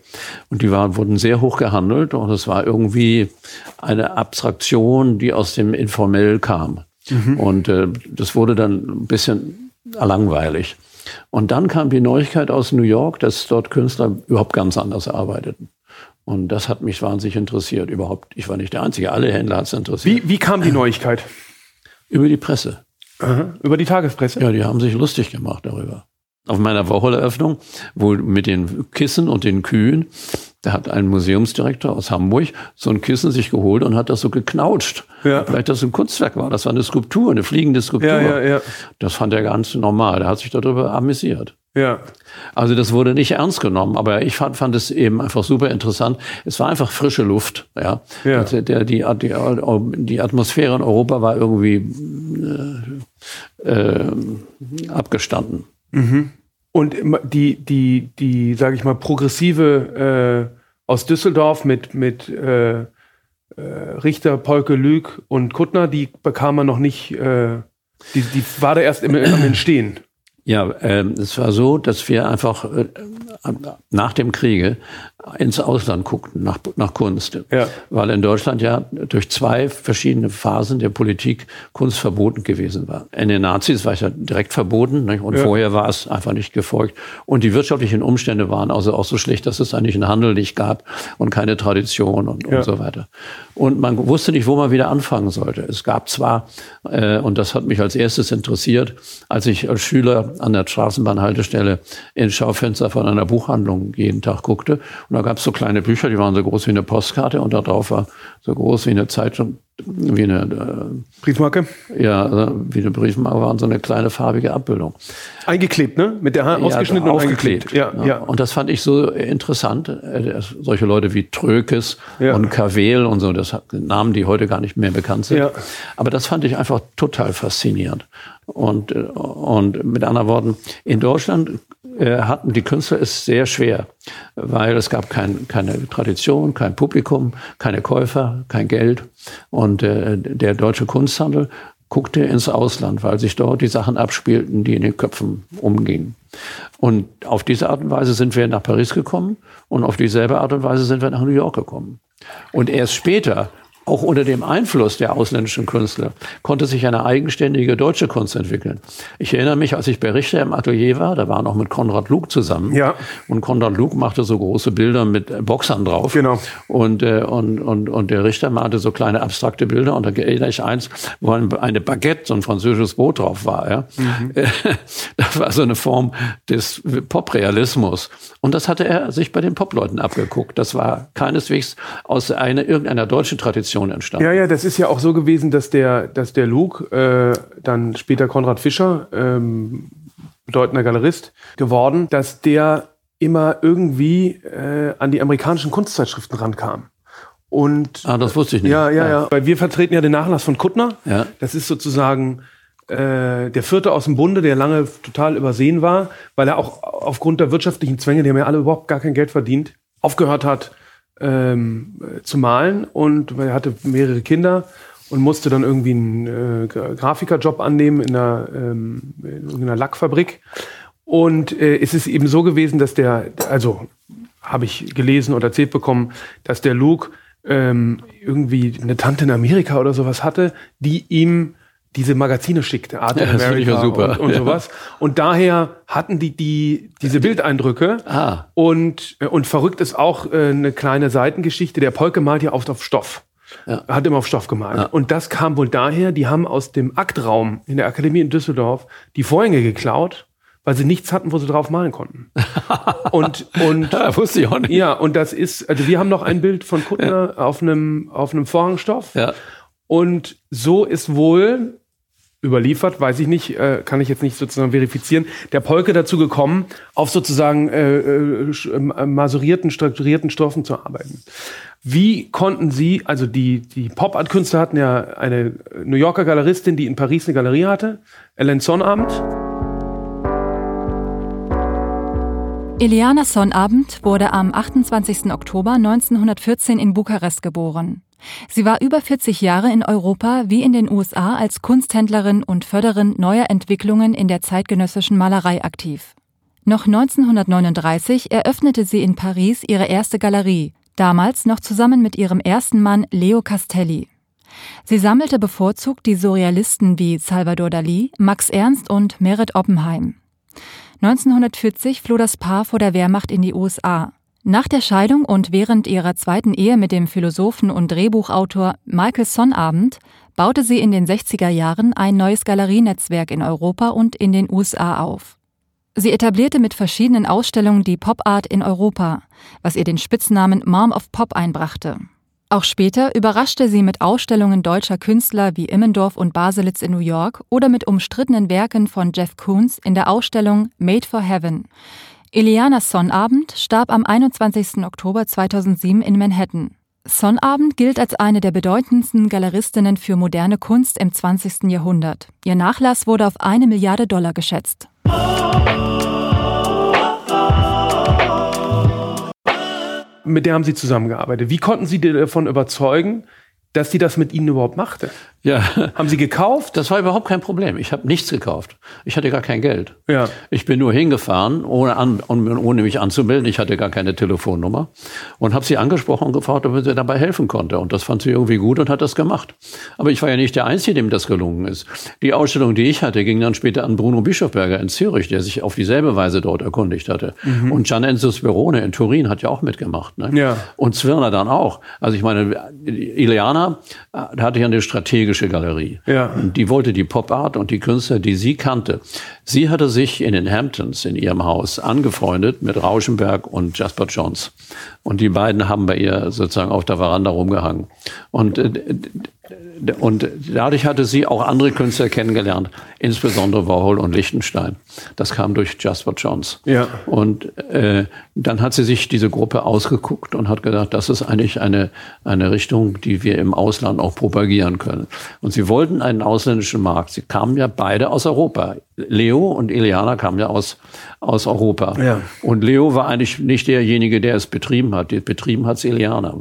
Und die waren, wurden sehr hoch gehandelt und es war irgendwie eine Abstraktion, die aus dem Informell kam. Mhm. Und äh, das wurde dann ein bisschen langweilig. Und dann kam die Neuigkeit aus New York, dass dort Künstler überhaupt ganz anders arbeiteten. Und das hat mich wahnsinnig interessiert. Überhaupt, ich war nicht der Einzige, alle Händler hat es interessiert. Wie, wie kam die Neuigkeit? Über die Presse. Aha. Über die Tagespresse? Ja, die haben sich lustig gemacht darüber. Auf meiner Warhol-Eröffnung, wo mit den Kissen und den Kühen, da hat ein Museumsdirektor aus Hamburg so ein Kissen sich geholt und hat das so geknautscht. Ja. Vielleicht das ein Kunstwerk war. Das war eine Skulptur, eine fliegende Skulptur. Ja, ja, ja. Das fand er ganz normal. Der hat sich darüber amüsiert. Ja. Also das wurde nicht ernst genommen, aber ich fand, fand es eben einfach super interessant. Es war einfach frische Luft. Ja. ja. Also der, die, die, die Atmosphäre in Europa war irgendwie äh, äh, abgestanden. Mhm. Und die, die, die, sage ich mal, progressive äh, aus Düsseldorf mit, mit äh, äh, Richter, Polke, Lüg und Kuttner, die bekam man noch nicht, äh, die, die war da erst im, am Entstehen. Ja, ähm, es war so, dass wir einfach äh, nach dem Kriege ins Ausland guckten, nach, nach Kunst. Ja. Weil in Deutschland ja durch zwei verschiedene Phasen der Politik Kunst verboten gewesen war. In den Nazis war es ja direkt verboten nicht? und ja. vorher war es einfach nicht gefolgt. Und die wirtschaftlichen Umstände waren also auch so schlecht, dass es eigentlich einen Handel nicht gab und keine Tradition und, ja. und so weiter. Und man wusste nicht, wo man wieder anfangen sollte. Es gab zwar, äh, und das hat mich als erstes interessiert, als ich als Schüler an der Straßenbahnhaltestelle ins Schaufenster von einer Buchhandlung jeden Tag guckte. Und da gab es so kleine Bücher, die waren so groß wie eine Postkarte und da drauf war so groß wie eine Zeitung, wie eine äh, Briefmarke? Ja, also wie eine Briefmarke waren so eine kleine farbige Abbildung. Eingeklebt, ne? Mit der Hand ja, ausgeschnitten und eingeklebt. Ja, ja, ja. Und das fand ich so interessant. Äh, solche Leute wie Trökes ja. und Kavel und so, das sind Namen, die heute gar nicht mehr bekannt sind. Ja. Aber das fand ich einfach total faszinierend. Und, äh, und mit anderen Worten, in Deutschland hatten die Künstler es sehr schwer, weil es gab kein, keine Tradition, kein Publikum, keine Käufer, kein Geld. Und äh, der deutsche Kunsthandel guckte ins Ausland, weil sich dort die Sachen abspielten, die in den Köpfen umgingen. Und auf diese Art und Weise sind wir nach Paris gekommen und auf dieselbe Art und Weise sind wir nach New York gekommen. Und erst später auch unter dem Einfluss der ausländischen Künstler konnte sich eine eigenständige deutsche Kunst entwickeln. Ich erinnere mich, als ich bei Richter im Atelier war, da war noch mit Konrad Luke zusammen. Ja. Und Konrad Luke machte so große Bilder mit Boxern drauf. Genau. Und, äh, und, und, und der Richter malte so kleine abstrakte Bilder. Und da erinnere ich eins, wo eine Baguette, so ein französisches Boot drauf war. Ja. Mhm. Das war so eine Form des Poprealismus. Und das hatte er sich bei den Popleuten abgeguckt. Das war keineswegs aus einer, irgendeiner deutschen Tradition Tradition entstanden. Ja, ja, das ist ja auch so gewesen, dass der, dass der Luke, äh, dann später Konrad Fischer, ähm, bedeutender Galerist geworden, dass der immer irgendwie äh, an die amerikanischen Kunstzeitschriften rankam. Und, ah, das wusste ich nicht. Ja, ja, ja. Weil wir vertreten ja den Nachlass von Kuttner. Ja. Das ist sozusagen äh, der vierte aus dem Bunde, der lange total übersehen war, weil er auch aufgrund der wirtschaftlichen Zwänge, die haben ja alle überhaupt gar kein Geld verdient, aufgehört hat, ähm, zu malen und er hatte mehrere Kinder und musste dann irgendwie einen äh, Grafikerjob annehmen in einer, ähm, in einer Lackfabrik. Und äh, es ist eben so gewesen, dass der, also habe ich gelesen oder erzählt bekommen, dass der Luke ähm, irgendwie eine Tante in Amerika oder sowas hatte, die ihm diese Magazine schickte, Art ja, America super. und, und ja. sowas. Und daher hatten die, die diese Bildeindrücke. Ah. Und, äh, und verrückt ist auch äh, eine kleine Seitengeschichte. Der Polke malt ja oft auf Stoff. Ja. Hat immer auf Stoff gemalt. Ja. Und das kam wohl daher, die haben aus dem Aktraum in der Akademie in Düsseldorf die Vorhänge geklaut, weil sie nichts hatten, wo sie drauf malen konnten. und, und, ja, wusste ich auch nicht. Ja, und das ist, also wir haben noch ein Bild von Kuttner auf einem, auf einem Vorhangstoff. Ja. Und so ist wohl überliefert, weiß ich nicht, äh, kann ich jetzt nicht sozusagen verifizieren, der Polke dazu gekommen, auf sozusagen äh, äh, äh, masurierten, strukturierten Stoffen zu arbeiten. Wie konnten Sie, also die, die Pop-Art-Künstler hatten ja eine New Yorker Galeristin, die in Paris eine Galerie hatte, Ellen Sonnabend. Eliana Sonnabend wurde am 28. Oktober 1914 in Bukarest geboren. Sie war über 40 Jahre in Europa wie in den USA als Kunsthändlerin und Förderin neuer Entwicklungen in der zeitgenössischen Malerei aktiv. Noch 1939 eröffnete sie in Paris ihre erste Galerie, damals noch zusammen mit ihrem ersten Mann Leo Castelli. Sie sammelte bevorzugt die Surrealisten wie Salvador Dali, Max Ernst und Meret Oppenheim. 1940 floh das Paar vor der Wehrmacht in die USA. Nach der Scheidung und während ihrer zweiten Ehe mit dem Philosophen und Drehbuchautor Michael Sonnabend baute sie in den 60er Jahren ein neues Galerienetzwerk in Europa und in den USA auf. Sie etablierte mit verschiedenen Ausstellungen die Pop Art in Europa, was ihr den Spitznamen Mom of Pop einbrachte. Auch später überraschte sie mit Ausstellungen deutscher Künstler wie Immendorf und Baselitz in New York oder mit umstrittenen Werken von Jeff Koons in der Ausstellung Made for Heaven, Eliana Sonnabend starb am 21. Oktober 2007 in Manhattan. Sonnabend gilt als eine der bedeutendsten Galeristinnen für moderne Kunst im 20. Jahrhundert. Ihr Nachlass wurde auf eine Milliarde Dollar geschätzt. Mit der haben Sie zusammengearbeitet. Wie konnten Sie davon überzeugen, dass die das mit Ihnen überhaupt machte? Ja. Haben Sie gekauft? Das war überhaupt kein Problem. Ich habe nichts gekauft. Ich hatte gar kein Geld. Ja. Ich bin nur hingefahren, ohne, an, ohne mich anzumelden. Ich hatte gar keine Telefonnummer und habe sie angesprochen und gefragt, ob sie dabei helfen konnte. Und das fand sie irgendwie gut und hat das gemacht. Aber ich war ja nicht der Einzige, dem das gelungen ist. Die Ausstellung, die ich hatte, ging dann später an Bruno Bischofberger in Zürich, der sich auf dieselbe Weise dort erkundigt hatte. Mhm. Und Gian Enzo Sperone in Turin hat ja auch mitgemacht. Ne? Ja. Und Zwirner dann auch. Also ich meine, Ileana hatte ja eine strategische Galerie. Ja. Die wollte die Pop Art und die Künstler, die sie kannte. Sie hatte sich in den Hamptons in ihrem Haus angefreundet mit Rauschenberg und Jasper Jones. Und die beiden haben bei ihr sozusagen auf der Veranda rumgehangen. Und äh, und dadurch hatte sie auch andere Künstler kennengelernt, insbesondere Warhol und Lichtenstein. Das kam durch Jasper Johns. Ja. Und äh, dann hat sie sich diese Gruppe ausgeguckt und hat gedacht, das ist eigentlich eine, eine Richtung, die wir im Ausland auch propagieren können. Und sie wollten einen ausländischen Markt. Sie kamen ja beide aus Europa. Leo und Eliana kamen ja aus, aus Europa. Ja. Und Leo war eigentlich nicht derjenige, der es betrieben hat. Betrieben hat es Eliana.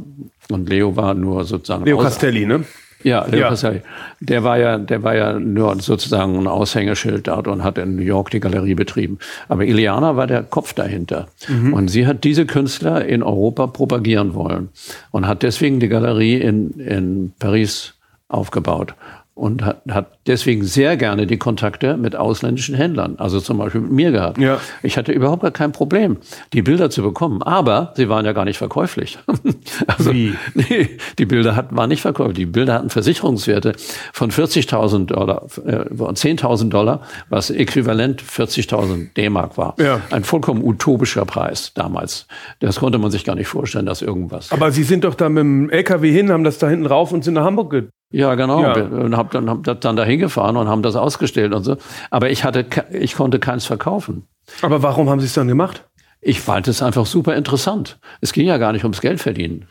Und Leo war nur sozusagen. Leo Castelli, ne? Ja, Leo ja. Castelli. Der war ja, der war ja nur sozusagen ein Aushängeschild dort und hat in New York die Galerie betrieben. Aber Iliana war der Kopf dahinter. Mhm. Und sie hat diese Künstler in Europa propagieren wollen und hat deswegen die Galerie in, in Paris aufgebaut und hat, hat deswegen sehr gerne die Kontakte mit ausländischen Händlern, also zum Beispiel mit mir gehabt. Ja. Ich hatte überhaupt gar kein Problem, die Bilder zu bekommen, aber sie waren ja gar nicht verkäuflich. also, Wie? Nee, die Bilder hatten, waren nicht verkäuflich. Die Bilder hatten Versicherungswerte von 40.000 Dollar, äh, 10.000 Dollar, was äquivalent 40.000 D-Mark war. Ja. Ein vollkommen utopischer Preis damals. Das konnte man sich gar nicht vorstellen, dass irgendwas. Aber Sie sind doch da mit dem LKW hin, haben das da hinten rauf und sind nach Hamburg ja, genau. Ja. Und hab dann, hab dann dahin gefahren und haben das ausgestellt und so. Aber ich hatte, ich konnte keins verkaufen. Aber warum haben Sie es dann gemacht? Ich fand es einfach super interessant. Es ging ja gar nicht ums Geld verdienen.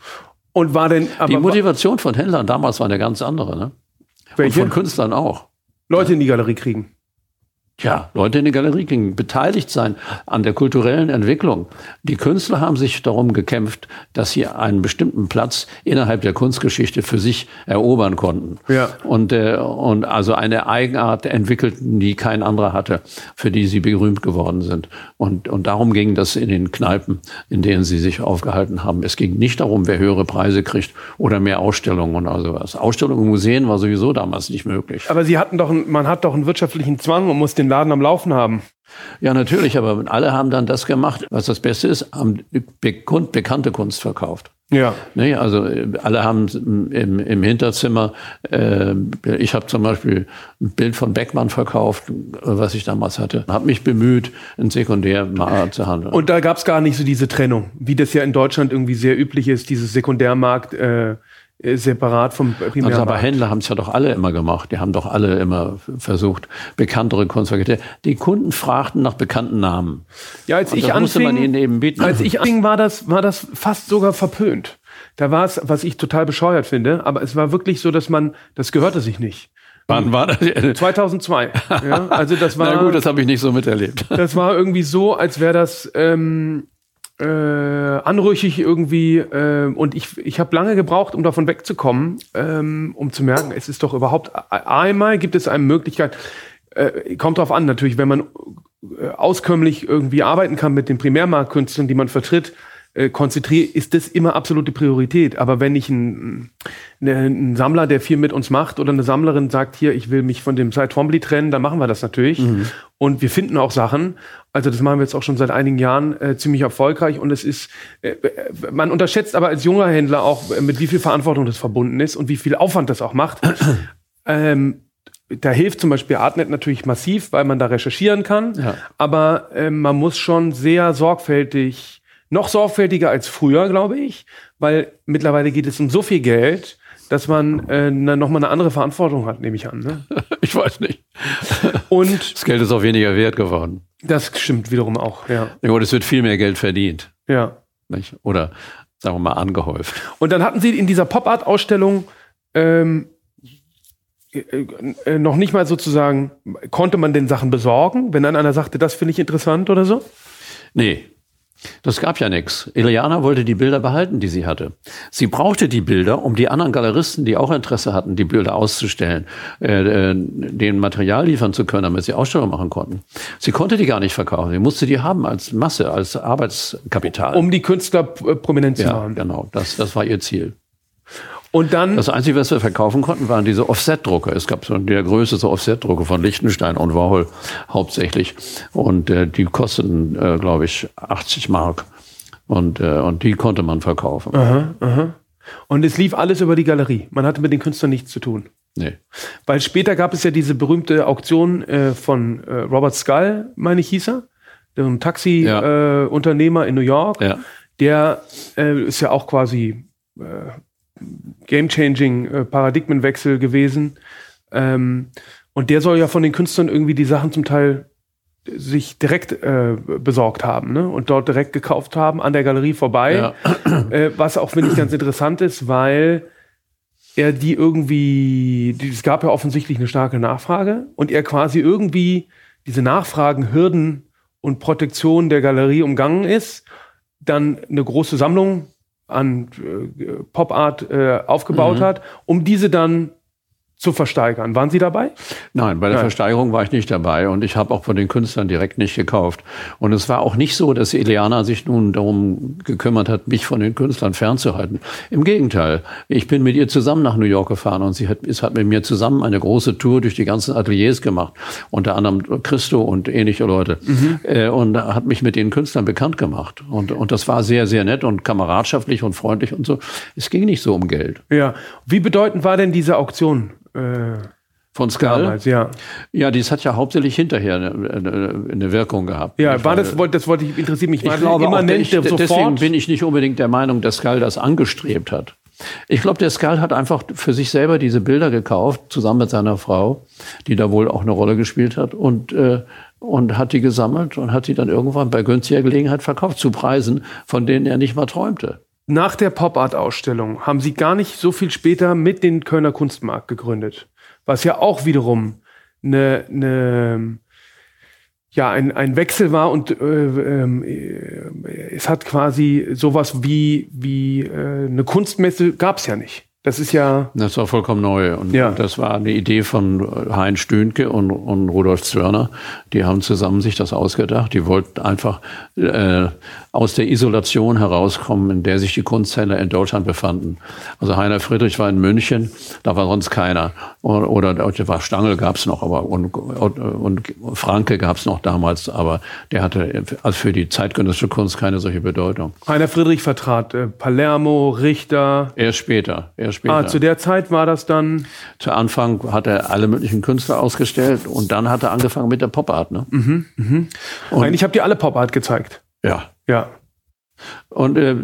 Und war denn, aber Die Motivation von Händlern damals war eine ganz andere, ne? Welche? Und von Künstlern auch. Leute in die Galerie kriegen. Ja, Leute in die Galerie gingen, beteiligt sein an der kulturellen Entwicklung. Die Künstler haben sich darum gekämpft, dass sie einen bestimmten Platz innerhalb der Kunstgeschichte für sich erobern konnten. Ja. Und, äh, und also eine Eigenart entwickelten, die kein anderer hatte, für die sie berühmt geworden sind. Und, und darum ging das in den Kneipen, in denen sie sich aufgehalten haben. Es ging nicht darum, wer höhere Preise kriegt oder mehr Ausstellungen und also was. Ausstellungen in Museen war sowieso damals nicht möglich. Aber sie hatten doch, man hat doch einen wirtschaftlichen Zwang und muss den Laden am Laufen haben. Ja, natürlich, aber alle haben dann das gemacht, was das Beste ist, haben bekannte Kunst verkauft. Ja. Nee, also alle haben im, im Hinterzimmer, äh, ich habe zum Beispiel ein Bild von Beckmann verkauft, was ich damals hatte, habe mich bemüht, ein Sekundärmarkt zu handeln. Und da gab es gar nicht so diese Trennung, wie das ja in Deutschland irgendwie sehr üblich ist, dieses Sekundärmarkt. Äh äh, separat vom Primärmarkt. Also aber Händler haben es ja doch alle immer gemacht. Die haben doch alle immer versucht, bekanntere Kunstwerke. Die Kunden fragten nach bekannten Namen. Ja, als ich anfing, als ich anfing, war das, war das fast sogar verpönt. Da war es, was ich total bescheuert finde, aber es war wirklich so, dass man, das gehörte sich nicht. Wann war das? 2002. Ja, also das war. Na gut, das habe ich nicht so miterlebt. Das war irgendwie so, als wäre das ähm, äh, anrüchig irgendwie äh, und ich, ich habe lange gebraucht, um davon wegzukommen, ähm, um zu merken, es ist doch überhaupt einmal gibt es eine Möglichkeit, äh, kommt drauf an natürlich, wenn man äh, auskömmlich irgendwie arbeiten kann mit den Primärmarktkünstlern, die man vertritt, äh, konzentriere, ist das immer absolute Priorität. Aber wenn ich ein, ein, Sammler, der viel mit uns macht, oder eine Sammlerin sagt, hier, ich will mich von dem Side Twombly trennen, dann machen wir das natürlich. Mhm. Und wir finden auch Sachen. Also das machen wir jetzt auch schon seit einigen Jahren äh, ziemlich erfolgreich. Und es ist, äh, äh man unterschätzt aber als junger Händler auch, äh, mit wie viel Verantwortung das verbunden ist und wie viel Aufwand das auch macht. ähm, da hilft zum Beispiel Artnet natürlich massiv, weil man da recherchieren kann. Ja. Aber äh, man muss schon sehr sorgfältig noch sorgfältiger als früher, glaube ich, weil mittlerweile geht es um so viel Geld, dass man äh, nochmal eine andere Verantwortung hat, nehme ich an. Ne? ich weiß nicht. Und das Geld ist auch weniger wert geworden. Das stimmt wiederum auch, ja. und es wird viel mehr Geld verdient. Ja. Nicht? Oder sagen wir mal angehäuft. Und dann hatten Sie in dieser Pop-Art-Ausstellung ähm, äh, äh, noch nicht mal sozusagen, konnte man den Sachen besorgen, wenn dann einer sagte, das finde ich interessant oder so? Nee, Das gab ja nichts. Iliana wollte die Bilder behalten, die sie hatte. Sie brauchte die Bilder, um die anderen Galeristen, die auch Interesse hatten, die Bilder auszustellen, äh, äh, den Material liefern zu können, damit sie Ausstellungen machen konnten. Sie konnte die gar nicht verkaufen. Sie musste die haben als Masse, als Arbeitskapital. Um die Künstler prominent zu ja, machen. genau. Das, das war ihr Ziel. Und dann. Das Einzige, was wir verkaufen konnten, waren diese Offset-Drucke. Es gab so der größte so Offset-Drucke von Liechtenstein und Warhol hauptsächlich. Und äh, die kosteten, äh, glaube ich, 80 Mark. Und, äh, und die konnte man verkaufen. Aha, aha. Und es lief alles über die Galerie. Man hatte mit den Künstlern nichts zu tun. Nee. Weil später gab es ja diese berühmte Auktion äh, von äh, Robert Skull, meine ich, hieß er. Der ein Taxi-Unternehmer Ja. äh, in New York. Ja. Der äh, ist ja auch quasi äh, game-changing äh, Paradigmenwechsel gewesen. Ähm, und der soll ja von den Künstlern irgendwie die Sachen zum Teil sich direkt äh, besorgt haben ne? und dort direkt gekauft haben an der Galerie vorbei. Ja. Äh, was auch, finde ich, ganz interessant ist, weil er die irgendwie, die, es gab ja offensichtlich eine starke Nachfrage und er quasi irgendwie diese Nachfragen, Hürden und Protektion der Galerie umgangen ist, dann eine große Sammlung an äh, Pop Art äh, aufgebaut hat, um diese dann zu versteigern. Waren Sie dabei? Nein, bei der Nein. Versteigerung war ich nicht dabei und ich habe auch von den Künstlern direkt nicht gekauft. Und es war auch nicht so, dass Eliana sich nun darum gekümmert hat, mich von den Künstlern fernzuhalten. Im Gegenteil, ich bin mit ihr zusammen nach New York gefahren und sie hat, es hat mit mir zusammen eine große Tour durch die ganzen Ateliers gemacht, unter anderem Christo und ähnliche Leute. Äh, und hat mich mit den Künstlern bekannt gemacht. Und, und das war sehr, sehr nett und kameradschaftlich und freundlich und so. Es ging nicht so um Geld. Ja. Wie bedeutend war denn diese Auktion äh, Von Skull? damals? Ja. Ja, dies hat ja hauptsächlich hinterher eine, eine, Wirkung gehabt. Ja, war das, das wollte ich, interessiert mich. War ich glaube immanent ich, der deswegen sofort? bin ich nicht unbedingt der Meinung, dass Skull das angestrebt hat. Ich glaube, der Skull hat einfach für sich selber diese Bilder gekauft, zusammen mit seiner Frau, die da wohl auch eine Rolle gespielt hat, und, äh, und hat die gesammelt und hat die dann irgendwann bei günstiger Gelegenheit verkauft, zu Preisen, von denen er nicht mal träumte. Nach der Pop-Art-Ausstellung haben Sie gar nicht so viel später mit den Kölner Kunstmarkt gegründet. Was ja auch wiederum eine, eine ja, ein, ein Wechsel war und äh, ähm, äh, es hat quasi sowas wie, wie äh, eine Kunstmesse gab es ja nicht. Das ist ja. Das war vollkommen neu. Und Ja. das war eine Idee von Heinz Stönke und, und Rudolf Zwörner. Die haben zusammen sich das ausgedacht. Die wollten einfach äh, aus der Isolation herauskommen, in der sich die Kunsthändler in Deutschland befanden. Also Heiner Friedrich war in München, da war sonst keiner. Oder, oder war Stangl gab's noch, aber und, und, und Franke gab's noch damals, aber der hatte also für die zeitgenössische Kunst keine solche Bedeutung. Heiner Friedrich vertrat äh, Palermo, Richter. Erst später, erst später. Ah, zu der Zeit war das dann. Zu Anfang hat er alle möglichen Künstler ausgestellt und dann hat er angefangen mit der Pop-Art. Ne? Und- Eigentlich habt ihr alle Pop-Art gezeigt. Ja. Ja. Und äh,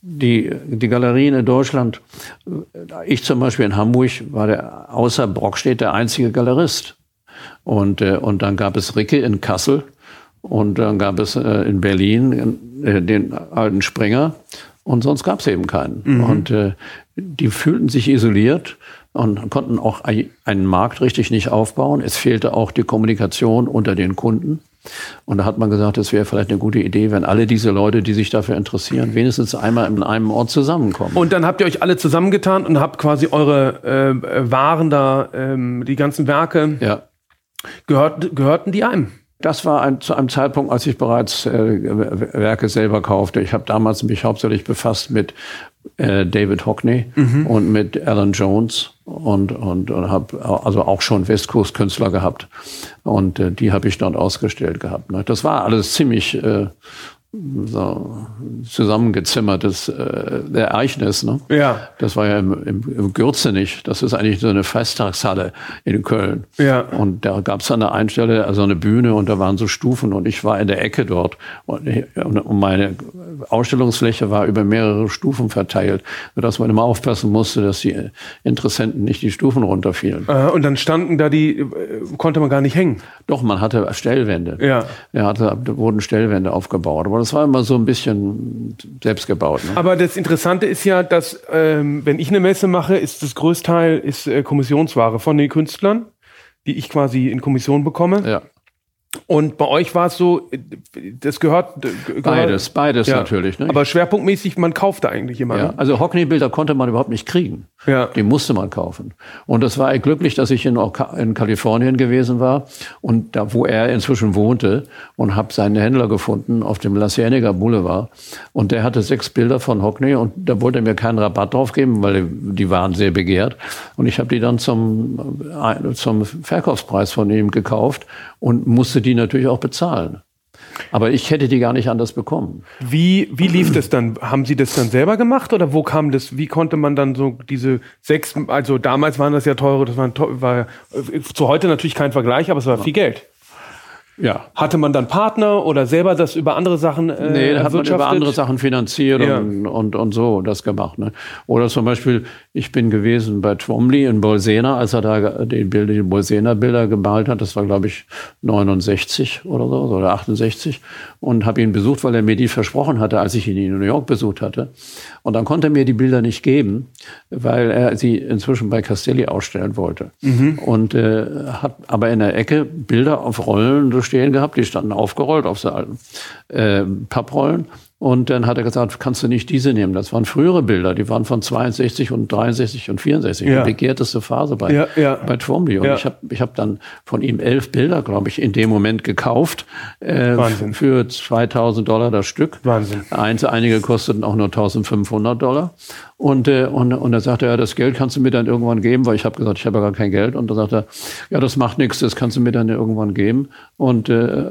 die, die Galerien in Deutschland, ich zum Beispiel in Hamburg war der außer Brockstedt der einzige Galerist. Und, äh, und dann gab es Ricke in Kassel und dann gab es äh, in Berlin äh, den alten Springer und sonst gab es eben keinen. Und äh, die fühlten sich isoliert und konnten auch ei- einen Markt richtig nicht aufbauen. Es fehlte auch die Kommunikation unter den Kunden. Und da hat man gesagt, es wäre vielleicht eine gute Idee, wenn alle diese Leute, die sich dafür interessieren, wenigstens einmal in einem Ort zusammenkommen. Und dann habt ihr euch alle zusammengetan und habt quasi eure äh, Waren da, ähm, die ganzen Werke, ja. gehört, gehörten die einem. Das war ein, zu einem Zeitpunkt, als ich bereits äh, Werke selber kaufte. Ich habe damals mich hauptsächlich befasst mit äh, David Hockney und mit Alan Jones und, und, und habe also auch schon Westkust-Künstler gehabt. Und äh, die habe ich dort ausgestellt gehabt. Ne? Das war alles ziemlich äh, so zusammengezimmertes äh, Ereignis. Ne? Ja. Das war ja im, im, im Gürzenich. Das ist eigentlich so eine Festtagshalle in Köln. Ja. Und da gab es an der einen Stelle also eine Bühne und da waren so Stufen und ich war in der Ecke dort. Und, und meine Ausstellungsfläche war über mehrere Stufen verteilt, sodass man immer aufpassen musste, dass die Interessenten nicht die Stufen runterfielen. Äh, und dann standen da die, äh, konnte man gar nicht hängen. Doch, man hatte Stellwände. Ja. Er hatte, da wurden Stellwände aufgebaut. Aber das war immer so ein bisschen selbst gebaut. Ne? Aber das Interessante ist ja, dass ähm, wenn ich eine Messe mache, ist das Größteil ist äh, Kommissionsware von den Künstlern, die ich quasi in Kommission bekomme. Ja. Und bei euch war es so, das gehört, gehört beides, beides ja. natürlich. Ne? Aber schwerpunktmäßig, man kaufte eigentlich immer. Ja, ne? also Hockney-Bilder konnte man überhaupt nicht kriegen. Ja. Die musste man kaufen. Und das war glücklich, dass ich in, in Kalifornien gewesen war und da, wo er inzwischen wohnte und habe seinen Händler gefunden auf dem La Cienega Boulevard. Und der hatte sechs Bilder von Hockney und da wollte er mir keinen Rabatt drauf geben, weil die waren sehr begehrt. Und ich habe die dann zum, äh, zum Verkaufspreis von ihm gekauft und musste die natürlich auch bezahlen. Aber ich hätte die gar nicht anders bekommen. Wie, wie lief das dann? Haben Sie das dann selber gemacht oder wo kam das? Wie konnte man dann so diese sechs, also damals waren das ja teure, das waren, war zu heute natürlich kein Vergleich, aber es war viel Geld. Ja. Hatte man dann Partner oder selber das über andere Sachen äh, Nee, da hat man über andere Sachen finanziert ja. und, und, und so das gemacht. Ne? Oder zum Beispiel, ich bin gewesen bei Twombly in Bolsena, als er da die, Bilder, die Bolsena Bilder gemalt hat. Das war, glaube ich, 69 oder so oder 68. Und habe ihn besucht, weil er mir die versprochen hatte, als ich ihn in New York besucht hatte. Und dann konnte er mir die Bilder nicht geben, weil er sie inzwischen bei Castelli ausstellen wollte. Mhm. Und äh, hat aber in der Ecke Bilder auf Rollen stehen gehabt, die standen aufgerollt auf so alten äh, Papprollen. Und dann hat er gesagt, kannst du nicht diese nehmen? Das waren frühere Bilder, die waren von 62 und 63 und 64, ja. die begehrteste Phase bei, ja, ja. bei Twombly. Und ja. ich habe ich hab dann von ihm elf Bilder, glaube ich, in dem Moment gekauft äh, für 2000 Dollar das Stück. Wahnsinn. Eins, einige kosteten auch nur 1500 Dollar. Und, äh, und, und er sagte, ja, das Geld kannst du mir dann irgendwann geben, weil ich habe gesagt, ich habe ja gar kein Geld. Und da sagte er, ja, das macht nichts, das kannst du mir dann irgendwann geben. Und äh,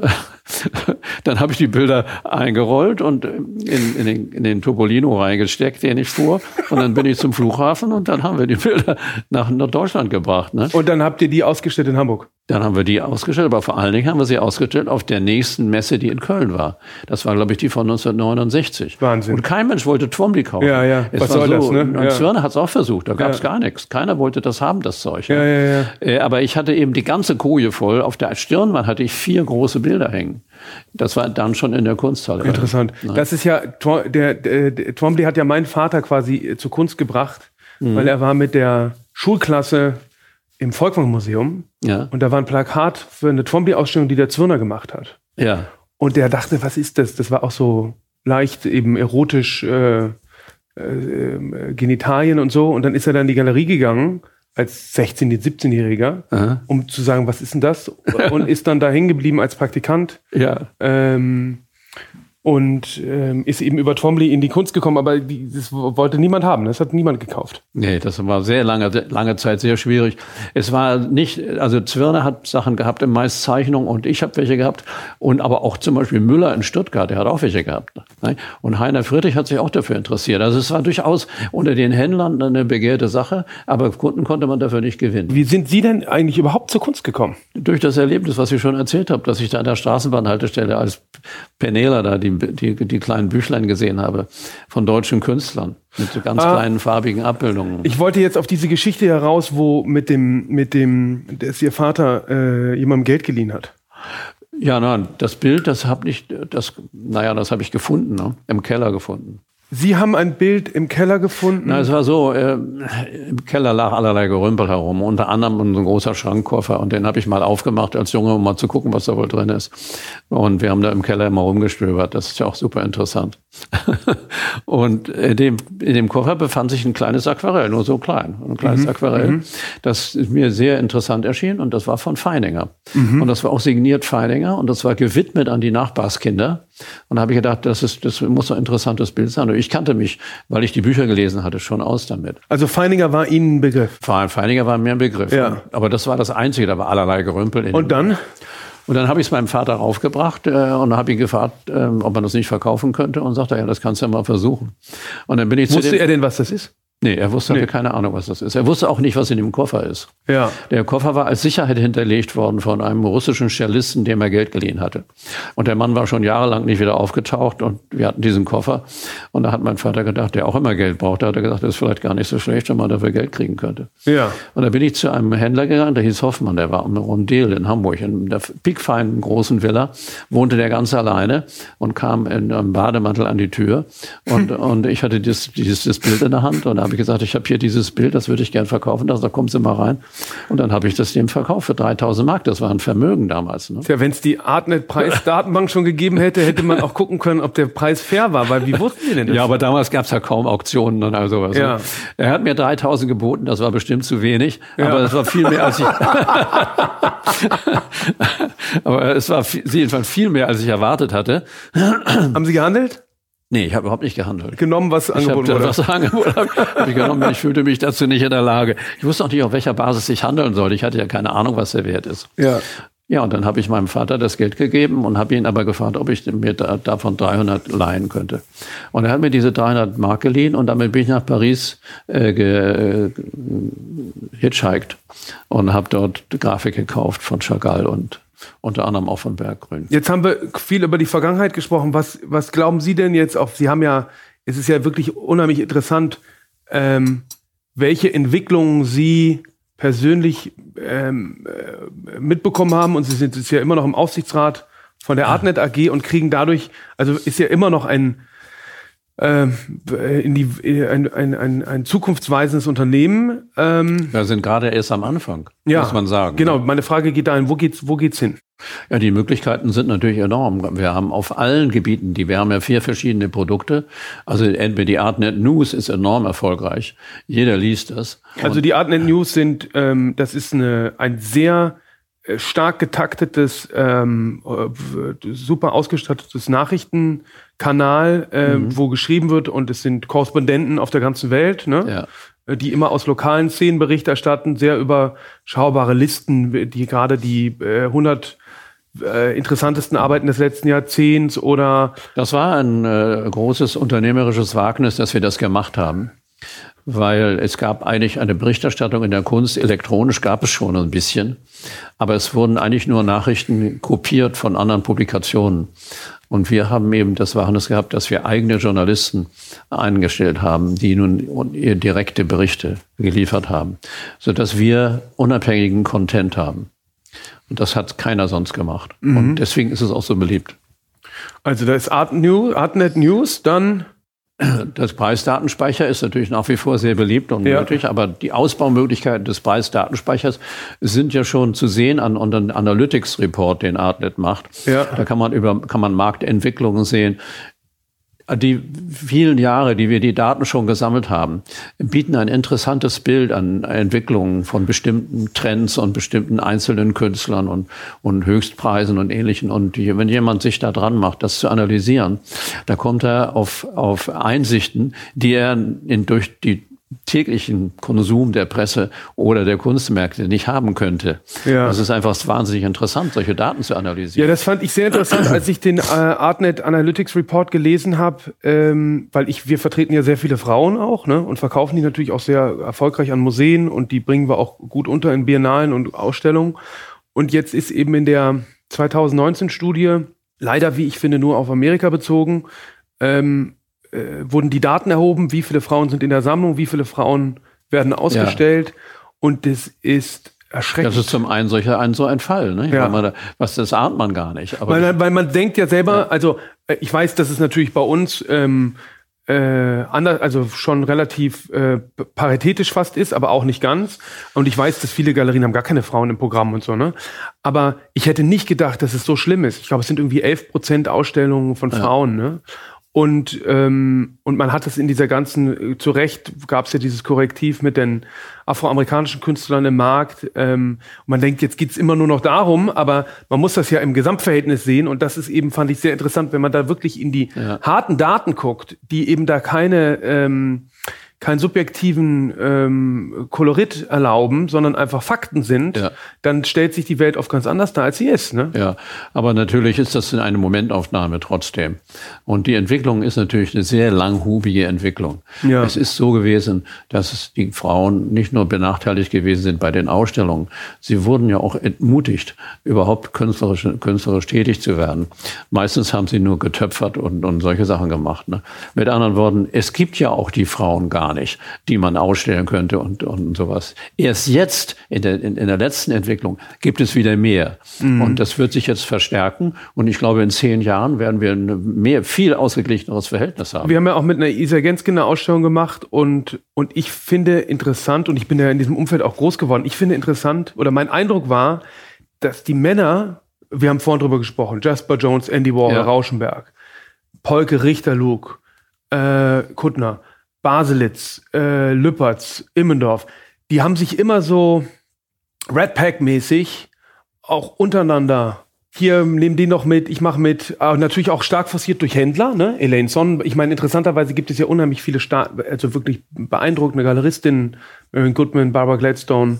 dann habe ich die Bilder eingerollt und in, in, den, in den Topolino reingesteckt, den ich fuhr. Und dann bin ich zum Flughafen und dann haben wir die Bilder nach, nach Deutschland gebracht. Ne? Und dann habt ihr die ausgestellt in Hamburg? Dann haben wir die ausgestellt, aber vor allen Dingen haben wir sie ausgestellt auf der nächsten Messe, die in Köln war. Das war, glaube ich, die von 1969. Wahnsinn. Und kein Mensch wollte Twombly kaufen. Ja, ja. Es Was soll so, das, ne? Und ja. Zwirner hat es auch versucht, da gab es ja. gar nichts. Keiner wollte das haben, das Zeug. Ja, ja, ja. Äh, aber ich hatte eben die ganze Koje voll. Auf der Stirnwand hatte ich vier große Bilder hängen. Das war dann schon in der Kunsthalle. Interessant. Nein. Das ist ja, der, der, der Twombly hat ja meinen Vater quasi zur Kunst gebracht, mhm. weil er war mit der Schulklasse im Volkwang-Museum ja. und da war ein Plakat für eine Twombly-Ausstellung, die der Zwirner gemacht hat. Ja. Und der dachte, was ist das? Das war auch so leicht eben erotisch äh, äh, äh Genitalien und so. Und dann ist er dann in die Galerie gegangen als 16-, 17-Jähriger, um zu sagen, was ist denn das? Und ist dann da hängen geblieben als Praktikant. Ja. Ähm, und ähm, ist eben über Twombly in die Kunst gekommen, aber die, das wollte niemand haben, das hat niemand gekauft. Nee, das war sehr lange, lange Zeit sehr schwierig. Es war nicht, also Zwirner hat Sachen gehabt, meist Zeichnungen und ich habe welche gehabt und aber auch zum Beispiel Müller in Stuttgart, der hat auch welche gehabt. Ne? Und Heiner Friedrich hat sich auch dafür interessiert. Also es war durchaus unter den Händlern eine begehrte Sache, aber Kunden konnte man dafür nicht gewinnen. Wie sind Sie denn eigentlich überhaupt zur Kunst gekommen? Durch das Erlebnis, was ich schon erzählt habe, dass ich da an der Straßenbahnhaltestelle als Penela da die die, die kleinen Büchlein gesehen habe von deutschen Künstlern mit so ganz ah, kleinen farbigen Abbildungen. Ich wollte jetzt auf diese Geschichte heraus, wo mit dem, mit dem, dass ihr Vater äh, jemandem Geld geliehen hat. Ja, nein, das Bild, das habe ich, das, naja, das habe ich gefunden, ne? im Keller gefunden. Sie haben ein Bild im Keller gefunden? Na, es war so, äh, im Keller lag allerlei Gerümpel herum, unter anderem ein großer Schrankkoffer und den habe ich mal aufgemacht als Junge, um mal zu gucken, was da wohl drin ist. Und wir haben da im Keller immer rumgestöbert, das ist ja auch super interessant. und in dem, in dem Koffer befand sich ein kleines Aquarell, nur so klein, ein kleines mhm. Aquarell, mhm. das mir sehr interessant erschien und das war von Feininger. Mhm. Und das war auch signiert Feininger und das war gewidmet an die Nachbarskinder. Und da habe ich gedacht, das, ist, das muss ein interessantes Bild sein. Und ich kannte mich, weil ich die Bücher gelesen hatte, schon aus damit. Also Feininger war Ihnen ein Begriff? Feininger war mir ein Begriff. Ja. Aber das war das Einzige, da war allerlei Gerümpel. und dann? Und dann habe ich es meinem Vater raufgebracht äh, und habe ihn gefragt, äh, ob man das nicht verkaufen könnte. Und sagte, ja, das kannst du ja mal versuchen. Und dann bin ich Wusste zu dem, er denn, was das ist? Nee, er wusste, nee. hatte keine Ahnung, was das ist. Er wusste auch nicht, was in dem Koffer ist. Ja. Der Koffer war als Sicherheit hinterlegt worden von einem russischen Cellisten, dem er Geld geliehen hatte. Und der Mann war schon jahrelang nicht wieder aufgetaucht und wir hatten diesen Koffer. Und da hat mein Vater gedacht, der auch immer Geld braucht. Da hat er gesagt, das ist vielleicht gar nicht so schlecht, wenn man dafür Geld kriegen könnte. Ja. Und da bin ich zu einem Händler gegangen, der hieß Hoffmann, der war am Rondel in Hamburg, in der piekfeinen großen Villa, wohnte der ganz alleine und kam in einem Bademantel an die Tür. Und, und ich hatte dieses, dieses, das Bild in der Hand und habe ich gesagt, ich habe hier dieses Bild, das würde ich gern verkaufen. Da sagt, kommen Sie mal rein. Und dann habe ich das dem verkauft für 3000 Mark. Das war ein Vermögen damals. Ne? Ja, wenn es die Artnet-Preisdatenbank schon gegeben hätte, hätte man auch gucken können, ob der Preis fair war. Weil wie wussten Sie denn das? Ja, aber damals gab es ja kaum Auktionen und all sowas. Ne? Ja. Er hat mir 3000 geboten, das war bestimmt zu wenig. Ja. Aber das war viel mehr als ich. aber es war jedenfalls viel mehr, als ich erwartet hatte. Haben Sie gehandelt? Nee, ich habe überhaupt nicht gehandelt. Genommen, was angeboten wurde? Was angeboten habe, hab ich genommen. Ich fühlte mich dazu nicht in der Lage. Ich wusste auch nicht, auf welcher Basis ich handeln sollte. Ich hatte ja keine Ahnung, was der Wert ist. Ja. Ja, und dann habe ich meinem Vater das Geld gegeben und habe ihn aber gefragt, ob ich mir da, davon 300 leihen könnte. Und er hat mir diese 300 Mark geliehen und damit bin ich nach Paris äh, ge, äh, hitchhiked und habe dort Grafik gekauft von Chagall und unter anderem auch von Berggrün. Jetzt haben wir viel über die Vergangenheit gesprochen. Was, was glauben Sie denn jetzt auf, Sie haben ja, es ist ja wirklich unheimlich interessant, ähm, welche Entwicklungen Sie persönlich ähm, äh, mitbekommen haben und Sie sind jetzt ja immer noch im Aufsichtsrat von der Artnet AG und kriegen dadurch, also ist ja immer noch ein, in die, ein, ein, ein, ein zukunftsweisendes Unternehmen. Ähm, Wir sind gerade erst am Anfang, ja, muss man sagen. Genau, meine Frage geht dahin, wo geht's, wo geht's hin? Ja, die Möglichkeiten sind natürlich enorm. Wir haben auf allen Gebieten, die wir haben ja vier verschiedene Produkte. Also entweder die Artnet News ist enorm erfolgreich. Jeder liest das. Also die Artnet News sind, ähm, das ist eine, ein sehr äh, stark getaktetes, ähm, äh, super ausgestattetes Nachrichtenkanal, äh, mhm. wo geschrieben wird und es sind Korrespondenten auf der ganzen Welt, ne? Ja. Äh, die immer aus lokalen Szenen Bericht erstatten, sehr überschaubare Listen, die gerade die äh, 100 äh, interessantesten Arbeiten des letzten Jahrzehnts oder? Das war ein äh, großes unternehmerisches Wagnis, dass wir das gemacht haben weil es gab eigentlich eine Berichterstattung in der Kunst, elektronisch gab es schon ein bisschen, aber es wurden eigentlich nur Nachrichten kopiert von anderen Publikationen. Und wir haben eben das Wahres gehabt, dass wir eigene Journalisten eingestellt haben, die nun direkte Berichte geliefert haben, so dass wir unabhängigen Content haben. Und das hat keiner sonst gemacht. Mhm. Und deswegen ist es auch so beliebt. Also da ist Art News, Artnet News, dann das Preisdatenspeicher ist natürlich nach wie vor sehr beliebt und ja. nötig, aber die Ausbaumöglichkeiten des Preisdatenspeichers sind ja schon zu sehen an unseren Analytics Report, den Artnet macht. Ja. Da kann man über, kann man Marktentwicklungen sehen die vielen Jahre, die wir die Daten schon gesammelt haben, bieten ein interessantes Bild an Entwicklungen von bestimmten Trends und bestimmten einzelnen Künstlern und, und Höchstpreisen und Ähnlichen. Und wenn jemand sich da dran macht, das zu analysieren, da kommt er auf, auf Einsichten, die er in, durch die täglichen Konsum der Presse oder der Kunstmärkte nicht haben könnte. Ja. Das ist einfach wahnsinnig interessant, solche Daten zu analysieren. Ja, das fand ich sehr interessant, als ich den äh, Artnet Analytics Report gelesen habe, ähm, weil ich, wir vertreten ja sehr viele Frauen auch ne, und verkaufen die natürlich auch sehr erfolgreich an Museen und die bringen wir auch gut unter in Biennalen und Ausstellungen. Und jetzt ist eben in der 2019-Studie, leider, wie ich finde, nur auf Amerika bezogen, ähm, äh, wurden die Daten erhoben, wie viele Frauen sind in der Sammlung, wie viele Frauen werden ausgestellt. Ja. Und das ist erschreckend. Das ist zum einen solcher ein so ein Fall, ne? Ja. Da, was das ahnt man gar nicht. Aber weil, weil man denkt ja selber, ja. also äh, ich weiß, dass es natürlich bei uns ähm, äh, anders, also schon relativ äh, paritätisch fast ist, aber auch nicht ganz. Und ich weiß, dass viele Galerien haben gar keine Frauen im Programm und so, ne? Aber ich hätte nicht gedacht, dass es so schlimm ist. Ich glaube, es sind irgendwie 11 Prozent Ausstellungen von Frauen, ne? Und, ähm, und man hat es in dieser ganzen, äh, zu Recht gab es ja dieses Korrektiv mit den afroamerikanischen Künstlern im Markt. Ähm, und man denkt, jetzt geht's immer nur noch darum, aber man muss das ja im Gesamtverhältnis sehen. Und das ist eben, fand ich sehr interessant, wenn man da wirklich in die ja. harten Daten guckt, die eben da keine ähm, keinen subjektiven ähm, Kolorit erlauben, sondern einfach Fakten sind, ja. dann stellt sich die Welt oft ganz anders dar, als sie ist. Ne? Ja, aber natürlich ist das eine Momentaufnahme trotzdem. Und die Entwicklung ist natürlich eine sehr langhubige Entwicklung. Ja. Es ist so gewesen, dass die Frauen nicht nur benachteiligt gewesen sind bei den Ausstellungen, sie wurden ja auch entmutigt, überhaupt künstlerisch, künstlerisch tätig zu werden. Meistens haben sie nur getöpfert und, und solche Sachen gemacht. Ne? Mit anderen Worten, es gibt ja auch die Frauen gar gar nicht, die man ausstellen könnte und, und sowas. Erst jetzt, in der, in, in der letzten Entwicklung, gibt es wieder mehr. Mhm. Und das wird sich jetzt verstärken. Und ich glaube, in zehn Jahren werden wir ein mehr, viel ausgeglicheneres Verhältnis haben. Wir haben ja auch mit einer Isa Genske eine Ausstellung gemacht und, und ich finde interessant, und ich bin ja in diesem Umfeld auch groß geworden, ich finde interessant, oder mein Eindruck war, dass die Männer, wir haben vorhin drüber gesprochen, Jasper Jones, Andy Warhol, ja. Rauschenberg, Polke, Richter, Luke, äh, Kuttner, Baselitz, äh, Lüppertz, Immendorf, die haben sich immer so Red Pack-mäßig auch untereinander hier nehmen die noch mit, ich mache mit, äh, natürlich auch stark forciert durch Händler, ne? Elaine Son. Ich meine, interessanterweise gibt es ja unheimlich viele, Star also wirklich beeindruckende Galeristinnen, Marion Goodman, Barbara Gladstone,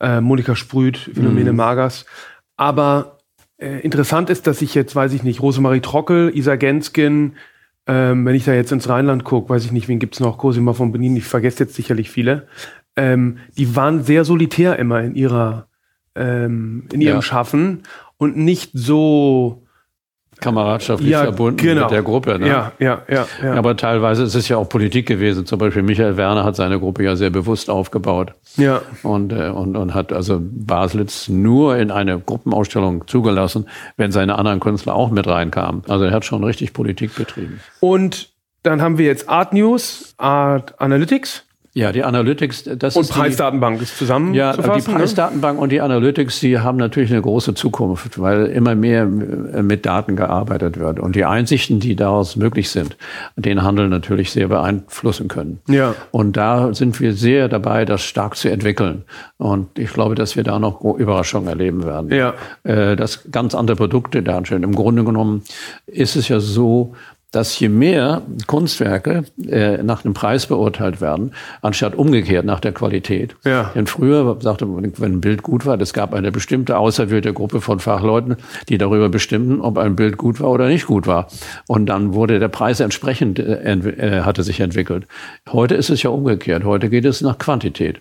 äh, Monika Sprüth, Philomene mhm. Magers. Aber äh, interessant ist, dass ich jetzt, weiß ich nicht, Rosemarie Trockel, Isa Genskin, ähm, wenn ich da jetzt ins Rheinland gucke, weiß ich nicht, wen gibt's noch, Cosima von Benin, ich vergesse jetzt sicherlich viele, ähm, die waren sehr solitär immer in ihrer, ähm, in ihrem ja. Schaffen und nicht so kameradschaftlich ja, verbunden genau. mit der Gruppe. Ne? Ja, ja, ja, ja. Aber teilweise ist es ja auch Politik gewesen. Zum Beispiel Michael Werner hat seine Gruppe ja sehr bewusst aufgebaut. Ja. Und, äh, und, und hat also Baslitz nur in eine Gruppenausstellung zugelassen, wenn seine anderen Künstler auch mit reinkamen. Also er hat schon richtig Politik betrieben. Und dann haben wir jetzt Art News, Art Analytics. Ja, die Analytics, das und ist Preisdatenbank die, ist zusammen. Ja, die ne? Preisdatenbank ne? und die Analytics, die haben natürlich eine große Zukunft, weil immer mehr äh, mit Daten gearbeitet wird und die Einsichten, die daraus möglich sind, den Handel natürlich sehr beeinflussen können. Ja. Und da sind wir sehr dabei, das stark zu entwickeln. Und ich glaube, dass wir da noch Überraschungen erleben werden. Ja. Äh, dass ganz andere Produkte da stehen. Im Grunde genommen ist es ja so, dass je mehr Kunstwerke äh, nach dem Preis beurteilt werden, anstatt umgekehrt nach der Qualität. Ja. Denn früher sagte man, wenn ein Bild gut war, es gab eine bestimmte auserwählte Gruppe von Fachleuten, die darüber bestimmten, ob ein Bild gut war oder nicht gut war. Und dann wurde der Preis entsprechend äh, äh, hatte sich entwickelt. Heute ist es ja umgekehrt. Heute geht es nach Quantität.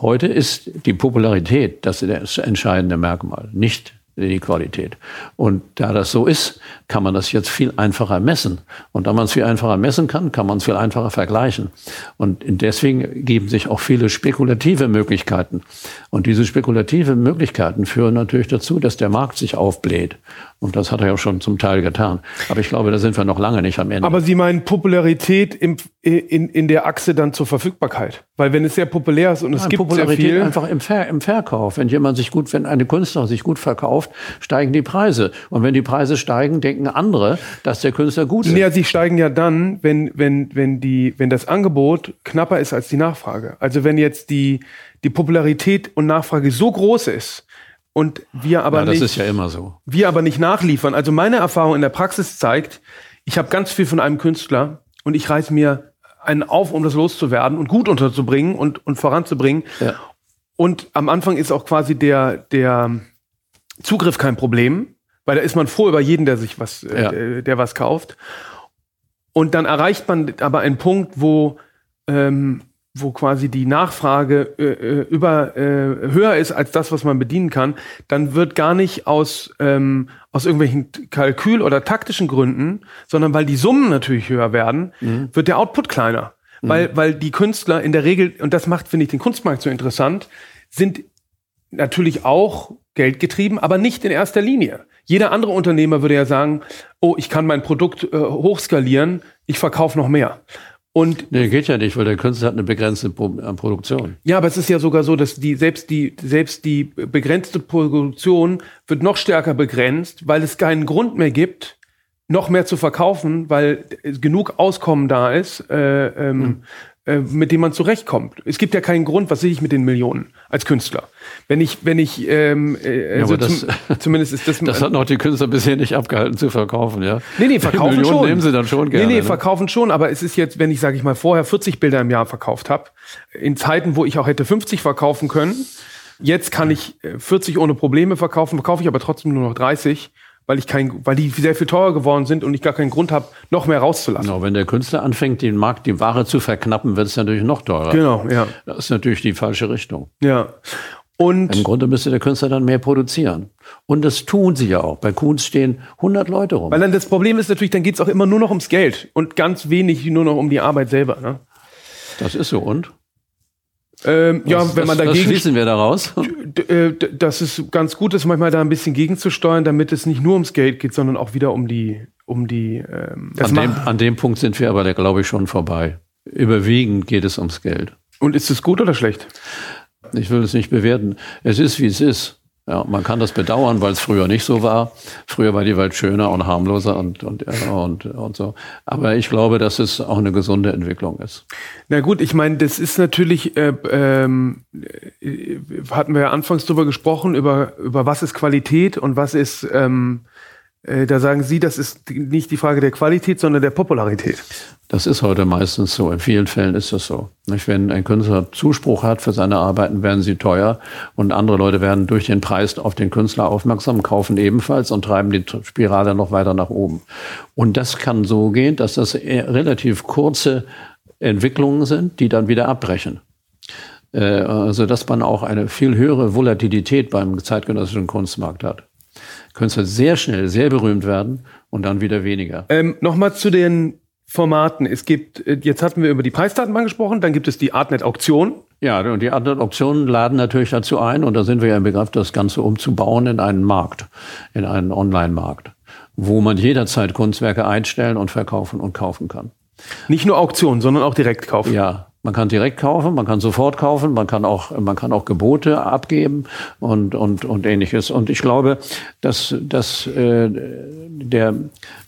Heute ist die Popularität das, das entscheidende Merkmal, nicht die Qualität. Und da das so ist, kann man das jetzt viel einfacher messen. Und da man es viel einfacher messen kann, kann man es viel einfacher vergleichen. Und deswegen geben sich auch viele spekulative Möglichkeiten. Und diese spekulative Möglichkeiten führen natürlich dazu, dass der Markt sich aufbläht. Und das hat er ja schon zum Teil getan. Aber ich glaube, da sind wir noch lange nicht am Ende. Aber Sie meinen Popularität im, in, in der Achse dann zur Verfügbarkeit? Weil wenn es sehr populär ist und es ja, gibt Popularität sehr viel einfach im, Ver, im Verkauf. Wenn jemand sich gut, wenn eine Künstler sich gut verkauft, steigen die Preise. Und wenn die Preise steigen, denken andere, dass der Künstler gut ist. Ja, sie steigen ja dann, wenn, wenn, wenn die, wenn das Angebot knapper ist als die Nachfrage. Also wenn jetzt die, die Popularität und Nachfrage so groß ist, und wir aber ja, das nicht, ist ja immer so. Wir aber nicht nachliefern. Also meine Erfahrung in der Praxis zeigt, ich habe ganz viel von einem Künstler und ich reiß mir einen auf, um das loszuwerden und gut unterzubringen und, und voranzubringen. Ja. Und am Anfang ist auch quasi der, der Zugriff kein Problem, weil da ist man froh über jeden, der sich was, ja. äh, der was kauft. Und dann erreicht man aber einen Punkt, wo ähm, wo quasi die Nachfrage äh, äh, über äh, höher ist als das, was man bedienen kann, dann wird gar nicht aus ähm, aus irgendwelchen Kalkül- oder taktischen Gründen, sondern weil die Summen natürlich höher werden, mhm. wird der Output kleiner, mhm. weil weil die Künstler in der Regel und das macht finde ich den Kunstmarkt so interessant, sind natürlich auch geldgetrieben, aber nicht in erster Linie. Jeder andere Unternehmer würde ja sagen, oh, ich kann mein Produkt äh, hochskalieren, ich verkaufe noch mehr. Und nee, geht ja nicht, weil der Künstler hat eine begrenzte äh, Produktion. Ja, aber es ist ja sogar so, dass die selbst die selbst die begrenzte Produktion wird noch stärker begrenzt, weil es keinen Grund mehr gibt, noch mehr zu verkaufen, weil genug Auskommen da ist, äh, ähm, hm. Mit dem man zurechtkommt. Es gibt ja keinen Grund, was sehe ich mit den Millionen als Künstler. Wenn ich, wenn ich, ähm, äh, ja, das, zum, zumindest ist das. Das hat noch die Künstler bisher nicht abgehalten zu verkaufen, ja. Nee, nee, verkaufen Millionen schon. nehmen sie dann schon gerne. Nee, nee, ne? verkaufen schon, aber es ist jetzt, wenn ich, sage ich mal, vorher 40 Bilder im Jahr verkauft habe, in Zeiten, wo ich auch hätte 50 verkaufen können, jetzt kann ich 40 äh, ohne Probleme verkaufen, verkaufe ich aber trotzdem nur noch 30 weil ich kein, weil die sehr viel teurer geworden sind und ich gar keinen Grund habe, noch mehr rauszulassen. Genau, wenn der Künstler anfängt, den Markt, die Ware zu verknappen, wird es natürlich noch teurer. Genau, ja. Das ist natürlich die falsche Richtung. Ja. Und Im Grunde müsste der Künstler dann mehr produzieren. Und das tun sie ja auch. Bei Kunst stehen 100 Leute rum. Weil dann das Problem ist natürlich, dann geht es auch immer nur noch ums Geld und ganz wenig nur noch um die Arbeit selber. Ne? Das ist so und? Ähm, ja, was, wenn man dagegen. Was schließen wir daraus? Äh, das ist ganz gut, ist manchmal da ein bisschen gegenzusteuern, damit es nicht nur ums Geld geht, sondern auch wieder um die, um die. Ähm, an, dem, an dem Punkt sind wir aber, glaube ich, schon vorbei. Überwiegend geht es ums Geld. Und ist es gut oder schlecht? Ich will es nicht bewerten. Es ist, wie es ist. Ja, man kann das bedauern, weil es früher nicht so war. Früher war die Welt schöner und harmloser und, und, und, und so. Aber ich glaube, dass es auch eine gesunde Entwicklung ist. Na gut, ich meine, das ist natürlich, äh, ähm, äh, hatten wir ja anfangs drüber gesprochen, über, über was ist Qualität und was ist, ähm, äh, da sagen Sie, das ist nicht die Frage der Qualität, sondern der Popularität. Das ist heute meistens so. In vielen Fällen ist das so. Wenn ein Künstler Zuspruch hat für seine Arbeiten, werden sie teuer und andere Leute werden durch den Preis auf den Künstler aufmerksam, kaufen ebenfalls und treiben die Spirale noch weiter nach oben. Und das kann so gehen, dass das relativ kurze Entwicklungen sind, die dann wieder abbrechen. Äh, also dass man auch eine viel höhere Volatilität beim zeitgenössischen Kunstmarkt hat. Künstler sehr schnell sehr berühmt werden und dann wieder weniger. Ähm, Nochmal zu den Formaten. Es gibt, äh, jetzt hatten wir über die Preisdatenbank gesprochen, dann gibt es die Artnet-Auktion. Ja, und die Artnet-Auktionen laden natürlich dazu ein, und da sind wir ja im Begriff, das Ganze umzubauen in einen Markt, in einen Online-Markt, wo man jederzeit Kunstwerke einstellen und verkaufen und kaufen kann. Nicht nur Auktionen, sondern auch direkt kaufen. Ja, man kann direkt kaufen, man kann sofort kaufen, man kann auch, man kann auch Gebote abgeben und, und, und ähnliches. Und ich glaube, dass, dass äh, der,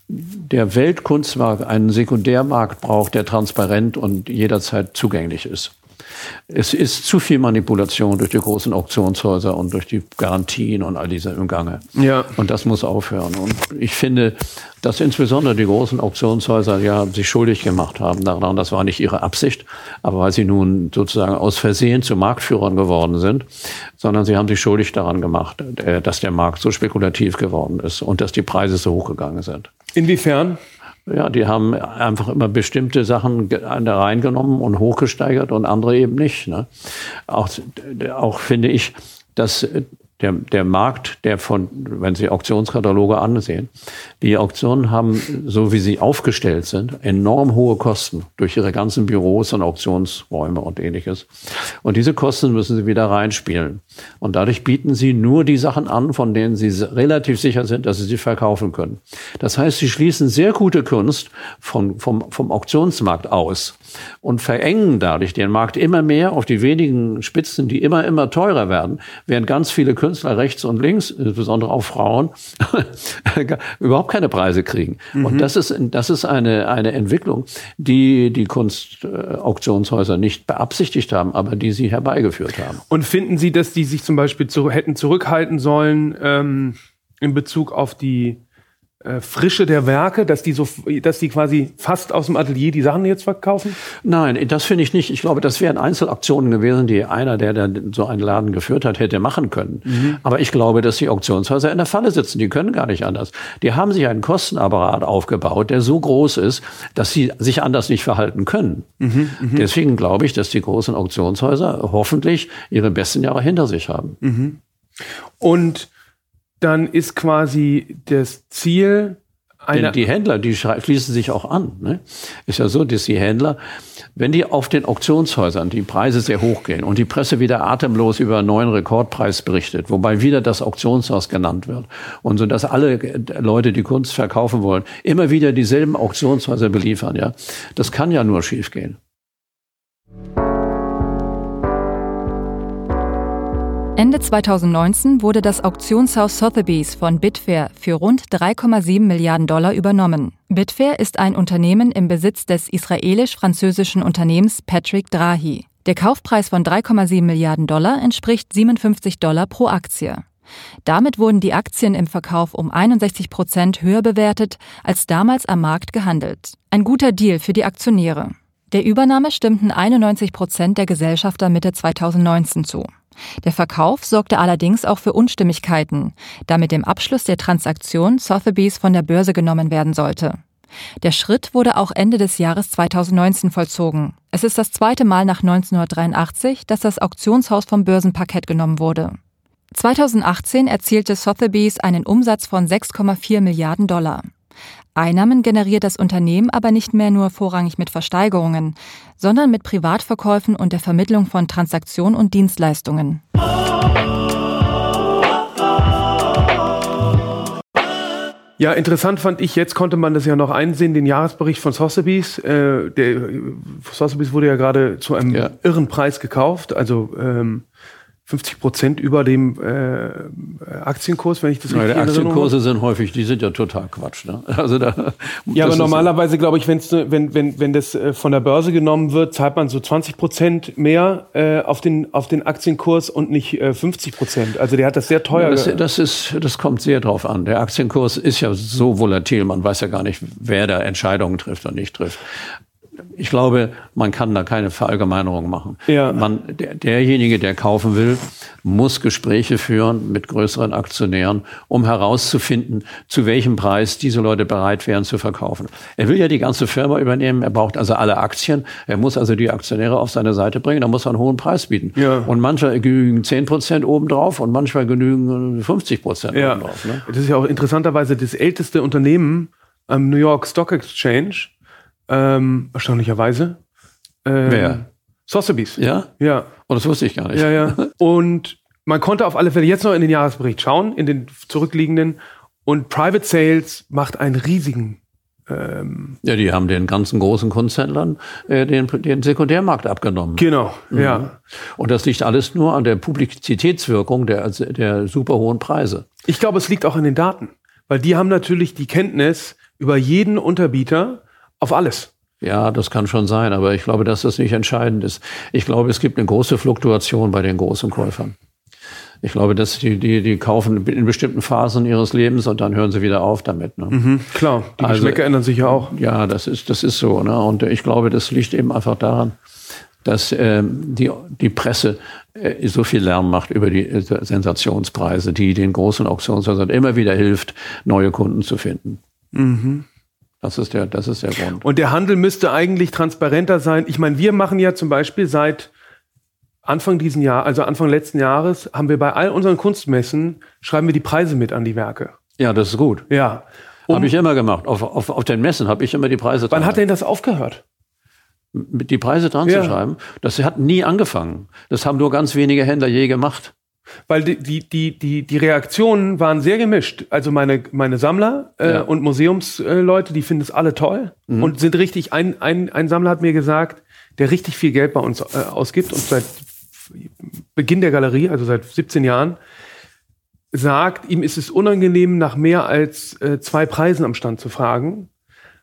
der Weltkunstmarkt einen Sekundärmarkt braucht, der transparent und jederzeit zugänglich ist. Es ist zu viel Manipulation durch die großen Auktionshäuser und durch die Garantien und all diese im Gange. Ja. Und das muss aufhören. Und ich finde, dass insbesondere die großen Auktionshäuser ja sich schuldig gemacht haben daran. Das war nicht ihre Absicht, aber weil sie nun sozusagen aus Versehen zu Marktführern geworden sind, sondern sie haben sich schuldig daran gemacht, äh, dass der Markt so spekulativ geworden ist und dass die Preise so hochgegangen sind. Inwiefern? Ja, die haben einfach immer bestimmte Sachen da reingenommen und hochgesteigert und andere eben nicht. Ne? Auch, auch finde ich, dass der, der Markt, der von, wenn Sie Auktionskataloge ansehen, die Auktionen haben, so wie sie aufgestellt sind, enorm hohe Kosten durch ihre ganzen Büros und Auktionsräume und ähnliches. Und diese Kosten müssen sie wieder reinspielen. Und dadurch bieten sie nur die Sachen an, von denen sie relativ sicher sind, dass sie sie verkaufen können. Das heißt, sie schließen sehr gute Kunst vom, vom, vom Auktionsmarkt aus und verengen dadurch den Markt immer mehr auf die wenigen Spitzen, die immer, immer teurer werden, während ganz viele Künstler rechts und links, insbesondere auch Frauen, überhaupt keine Preise kriegen. Mhm. Und das ist, das ist eine, eine Entwicklung, die die Kunstauktionshäuser nicht beabsichtigt haben, aber die sie herbeigeführt haben. Und finden Sie, dass die sich zum Beispiel zu, hätten zurückhalten sollen ähm, in Bezug auf die äh, Frische der Werke, dass die so, dass die quasi fast aus dem Atelier die Sachen jetzt verkaufen? Nein, das finde ich nicht. Ich glaube, das wären Einzelaktionen gewesen, die einer, der, der so einen Laden geführt hat, hätte machen können. Mhm. Aber ich glaube, dass die Auktionshäuser in der Falle sitzen. Die können gar nicht anders. Die haben sich einen Kostenapparat aufgebaut, der so groß ist, dass sie sich anders nicht verhalten können. Mhm, mh. Deswegen glaube ich, dass die großen Auktionshäuser hoffentlich ihre besten Jahre hinter sich haben. Mhm. Und dann ist quasi das Ziel Denn die Händler, die schließen sich auch an. Ne? Ist ja so, dass die Händler, wenn die auf den Auktionshäusern die Preise sehr hoch gehen und die Presse wieder atemlos über einen neuen Rekordpreis berichtet, wobei wieder das Auktionshaus genannt wird und so, dass alle Leute, die Kunst verkaufen wollen, immer wieder dieselben Auktionshäuser beliefern, ja, das kann ja nur schiefgehen. Ende 2019 wurde das Auktionshaus Sotheby's von Bitfair für rund 3,7 Milliarden Dollar übernommen. Bitfair ist ein Unternehmen im Besitz des israelisch-französischen Unternehmens Patrick Drahi. Der Kaufpreis von 3,7 Milliarden Dollar entspricht 57 Dollar pro Aktie. Damit wurden die Aktien im Verkauf um 61 Prozent höher bewertet als damals am Markt gehandelt. Ein guter Deal für die Aktionäre. Der Übernahme stimmten 91 Prozent der Gesellschafter Mitte 2019 zu. Der Verkauf sorgte allerdings auch für Unstimmigkeiten, da mit dem Abschluss der Transaktion Sotheby's von der Börse genommen werden sollte. Der Schritt wurde auch Ende des Jahres 2019 vollzogen. Es ist das zweite Mal nach 1983, dass das Auktionshaus vom Börsenparkett genommen wurde. 2018 erzielte Sotheby's einen Umsatz von 6,4 Milliarden Dollar. Einnahmen generiert das Unternehmen aber nicht mehr nur vorrangig mit Versteigerungen, sondern mit Privatverkäufen und der Vermittlung von Transaktionen und Dienstleistungen. Ja, interessant fand ich, jetzt konnte man das ja noch einsehen, den Jahresbericht von Sotheby's. Äh, der Sotheby's wurde ja gerade zu einem ja. irren Preis gekauft. Also ähm, 50 Prozent über dem äh, Aktienkurs, wenn ich das richtig ja, Die Aktienkurse sind häufig, die sind ja total Quatsch. Ne? Also da, ja, aber normalerweise glaube ich, wenn's, wenn, wenn, wenn das äh, von der Börse genommen wird, zahlt man so 20 Prozent mehr äh, auf, den, auf den Aktienkurs und nicht äh, 50 Prozent. Also der hat das sehr teuer. Das, das, ist, das kommt sehr drauf an. Der Aktienkurs ist ja so volatil, man weiß ja gar nicht, wer da Entscheidungen trifft und nicht trifft ich glaube, man kann da keine Verallgemeinerung machen. Ja. Man, der, derjenige, der kaufen will, muss Gespräche führen mit größeren Aktionären, um herauszufinden, zu welchem Preis diese Leute bereit wären zu verkaufen. Er will ja die ganze Firma übernehmen, er braucht also alle Aktien, er muss also die Aktionäre auf seine Seite bringen, da muss er einen hohen Preis bieten. Ja. Und manchmal genügen 10 Prozent obendrauf und manchmal genügen 50 Prozent ja. obendrauf. Ne? Das ist ja auch interessanterweise das älteste Unternehmen am New York Stock Exchange ähm, erstaunlicherweise. Ähm, Wer? Sotheby's. Ja? Ja. Oh, das wusste ich gar nicht. Ja, ja. Und man konnte auf alle Fälle jetzt noch in den Jahresbericht schauen, in den zurückliegenden. Und Private Sales macht einen riesigen ähm, ja, die haben den ganzen großen Kunsthändlern äh, den, den Sekundärmarkt abgenommen. Genau, mhm. ja. Und das liegt alles nur an der Publizitätswirkung der, der super hohen Preise. Ich glaube, es liegt auch an den Daten, weil die haben natürlich die Kenntnis über jeden Unterbieter auf alles. Ja, das kann schon sein, aber ich glaube, dass das nicht entscheidend ist. Ich glaube, es gibt eine große Fluktuation bei den großen Käufern. Ich glaube, dass die, die, die kaufen in bestimmten Phasen ihres Lebens und dann hören sie wieder auf damit. Ne? Mhm, klar, die also, Geschmäcker ändern sich ja auch. Ja, das ist, das ist so. Ne? Und ich glaube, das liegt eben einfach daran, dass ähm, die, die Presse äh, so viel Lärm macht über die äh, Sensationspreise, die den großen Auktionshäusern immer wieder hilft, neue Kunden zu finden. Mhm. Das ist der, das ist der Grund. Und der Handel müsste eigentlich transparenter sein. Ich meine, wir machen ja zum Beispiel seit Anfang diesen Jahr, also Anfang letzten Jahres, haben wir bei all unseren Kunstmessen, schreiben wir die Preise mit an die Werke. Ja, das ist gut. Ja. Um, habe ich immer gemacht. Auf, auf, auf den Messen habe ich immer die Preise dran. Wann hat denn das aufgehört? Die Preise dran ja. zu schreiben? Das hat nie angefangen. Das haben nur ganz wenige Händler je gemacht. Weil die, die, die, die, die Reaktionen waren sehr gemischt. Also meine, meine Sammler äh, ja. und Museumsleute, die finden es alle toll mhm. und sind richtig, ein, ein, ein Sammler hat mir gesagt, der richtig viel Geld bei uns äh, ausgibt und seit Beginn der Galerie, also seit 17 Jahren, sagt, ihm ist es unangenehm, nach mehr als äh, zwei Preisen am Stand zu fragen,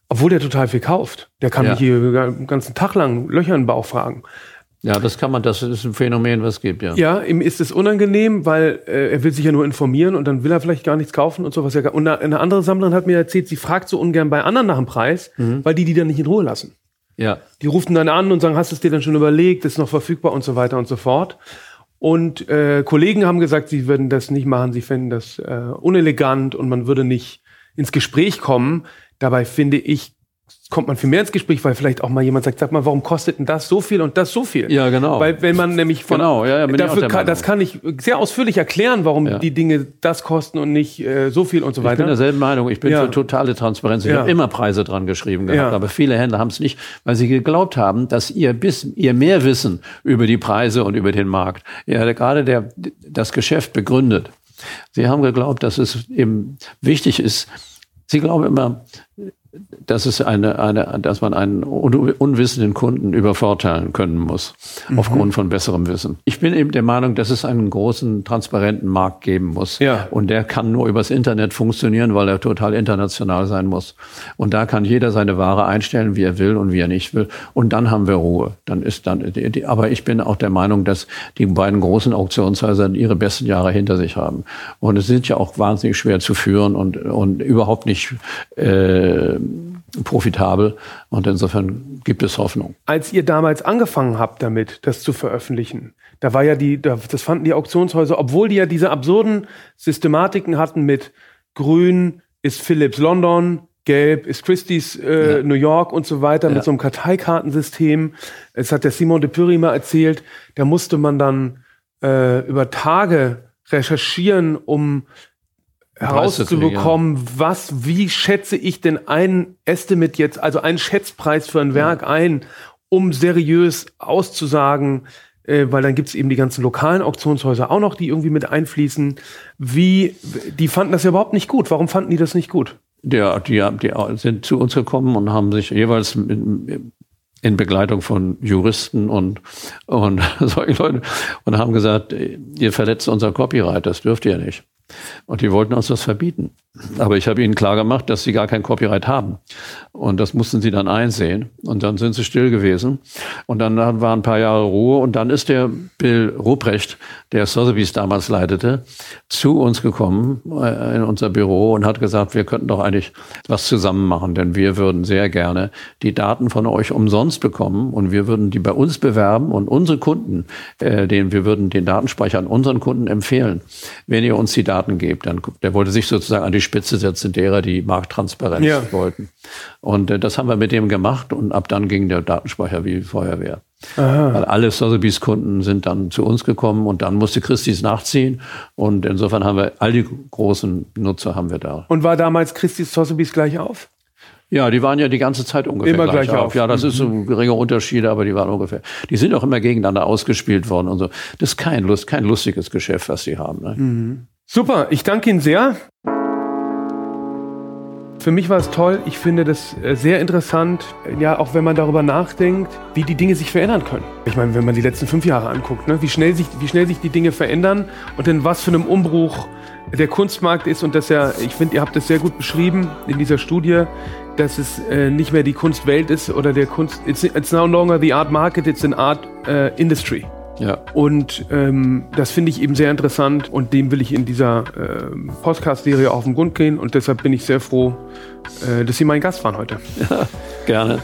obwohl der total viel kauft. Der kann ja. mich hier den ganzen Tag lang Löcher in den Bauch fragen. Ja, das kann man, das ist ein Phänomen, was es gibt, ja. Ja, ihm ist es unangenehm, weil äh, er will sich ja nur informieren und dann will er vielleicht gar nichts kaufen und sowas. Und eine andere Sammlerin hat mir erzählt, sie fragt so ungern bei anderen nach dem Preis, mhm. weil die die dann nicht in Ruhe lassen. Ja. Die rufen dann an und sagen, hast du es dir dann schon überlegt, ist noch verfügbar und so weiter und so fort. Und äh, Kollegen haben gesagt, sie würden das nicht machen, sie fänden das äh, unelegant und man würde nicht ins Gespräch kommen. Dabei finde ich, kommt man viel mehr ins Gespräch, weil vielleicht auch mal jemand sagt, sag mal, warum kostet denn das so viel und das so viel? Ja, genau. Weil wenn man nämlich von genau, ja, ja, dafür kann, das kann ich sehr ausführlich erklären, warum ja. die Dinge das kosten und nicht äh, so viel und so weiter. Ich bin derselben Meinung. Ich bin ja. für totale Transparenz. Ich ja. habe immer Preise dran geschrieben gehabt, aber viele Händler haben es nicht, weil sie geglaubt haben, dass ihr bis ihr mehr wissen über die Preise und über den Markt. Ja, gerade der das Geschäft begründet. Sie haben geglaubt, dass es eben wichtig ist. Sie glauben immer, dass es eine, eine, dass man einen unwissenden Kunden übervorteilen können muss, mhm. aufgrund von besserem Wissen. Ich bin eben der Meinung, dass es einen großen, transparenten Markt geben muss. Ja. Und der kann nur übers Internet funktionieren, weil er total international sein muss. Und da kann jeder seine Ware einstellen, wie er will und wie er nicht will. Und dann haben wir Ruhe. Dann ist dann, aber ich bin auch der Meinung, dass die beiden großen Auktionshäuser ihre besten Jahre hinter sich haben. Und es sind ja auch wahnsinnig schwer zu führen und, und überhaupt nicht, äh, profitabel und insofern gibt es Hoffnung. Als ihr damals angefangen habt damit, das zu veröffentlichen, da war ja die, das fanden die Auktionshäuser, obwohl die ja diese absurden Systematiken hatten mit Grün ist Philips London, Gelb ist Christie's äh, ja. New York und so weiter ja. mit so einem Karteikartensystem. Es hat der Simon de Pury mal erzählt, da musste man dann äh, über Tage recherchieren, um herauszubekommen, was, wie schätze ich denn ein Estimate jetzt, also einen Schätzpreis für ein Werk ja. ein, um seriös auszusagen, äh, weil dann gibt es eben die ganzen lokalen Auktionshäuser auch noch, die irgendwie mit einfließen. Wie, die fanden das ja überhaupt nicht gut. Warum fanden die das nicht gut? Ja, die, die sind zu uns gekommen und haben sich jeweils in Begleitung von Juristen und, und solchen Leuten und haben gesagt, ihr verletzt unser Copyright, das dürft ihr nicht. Und die wollten uns das verbieten. Aber ich habe ihnen klar gemacht, dass sie gar kein Copyright haben. Und das mussten sie dann einsehen. Und dann sind sie still gewesen. Und dann waren ein paar Jahre Ruhe. Und dann ist der Bill Ruprecht, der Sotheby's damals leitete, zu uns gekommen äh, in unser Büro und hat gesagt, wir könnten doch eigentlich was zusammen machen, denn wir würden sehr gerne die Daten von euch umsonst bekommen und wir würden die bei uns bewerben und unsere Kunden, äh, den, wir würden den Datenspeicher an unseren Kunden empfehlen, wenn ihr uns die Daten gebt. Dann, der wollte sich sozusagen an die Spitze setzen derer, die Markttransparenz ja. wollten. Und äh, das haben wir mit dem gemacht und ab dann ging der Datenspeicher wie Feuerwehr. Aha. Weil alle Sotheby's Kunden sind dann zu uns gekommen und dann musste Christie's nachziehen und insofern haben wir all die großen Nutzer haben wir da. Und war damals Christie's Sotheby's gleich auf? Ja, die waren ja die ganze Zeit ungefähr immer gleich, gleich auf. auf. Ja, das mhm. ist so geringe Unterschiede, aber die waren ungefähr. Die sind auch immer gegeneinander ausgespielt worden und so. Das ist kein, Lust, kein lustiges Geschäft, was sie haben. Ne? Mhm. Super, ich danke Ihnen sehr. Für mich war es toll. Ich finde das äh, sehr interessant, ja, auch wenn man darüber nachdenkt, wie die Dinge sich verändern können. Ich meine, wenn man die letzten fünf Jahre anguckt, ne, wie, schnell sich, wie schnell sich die Dinge verändern und in was für einem Umbruch der Kunstmarkt ist und dass ja, ich finde, ihr habt das sehr gut beschrieben in dieser Studie, dass es äh, nicht mehr die Kunstwelt ist oder der Kunst, it's, it's no longer the art market, it's an art uh, industry. Ja. Und ähm, das finde ich eben sehr interessant und dem will ich in dieser äh, Podcast-Serie auf den Grund gehen und deshalb bin ich sehr froh, äh, dass Sie mein Gast waren heute. Ja, gerne.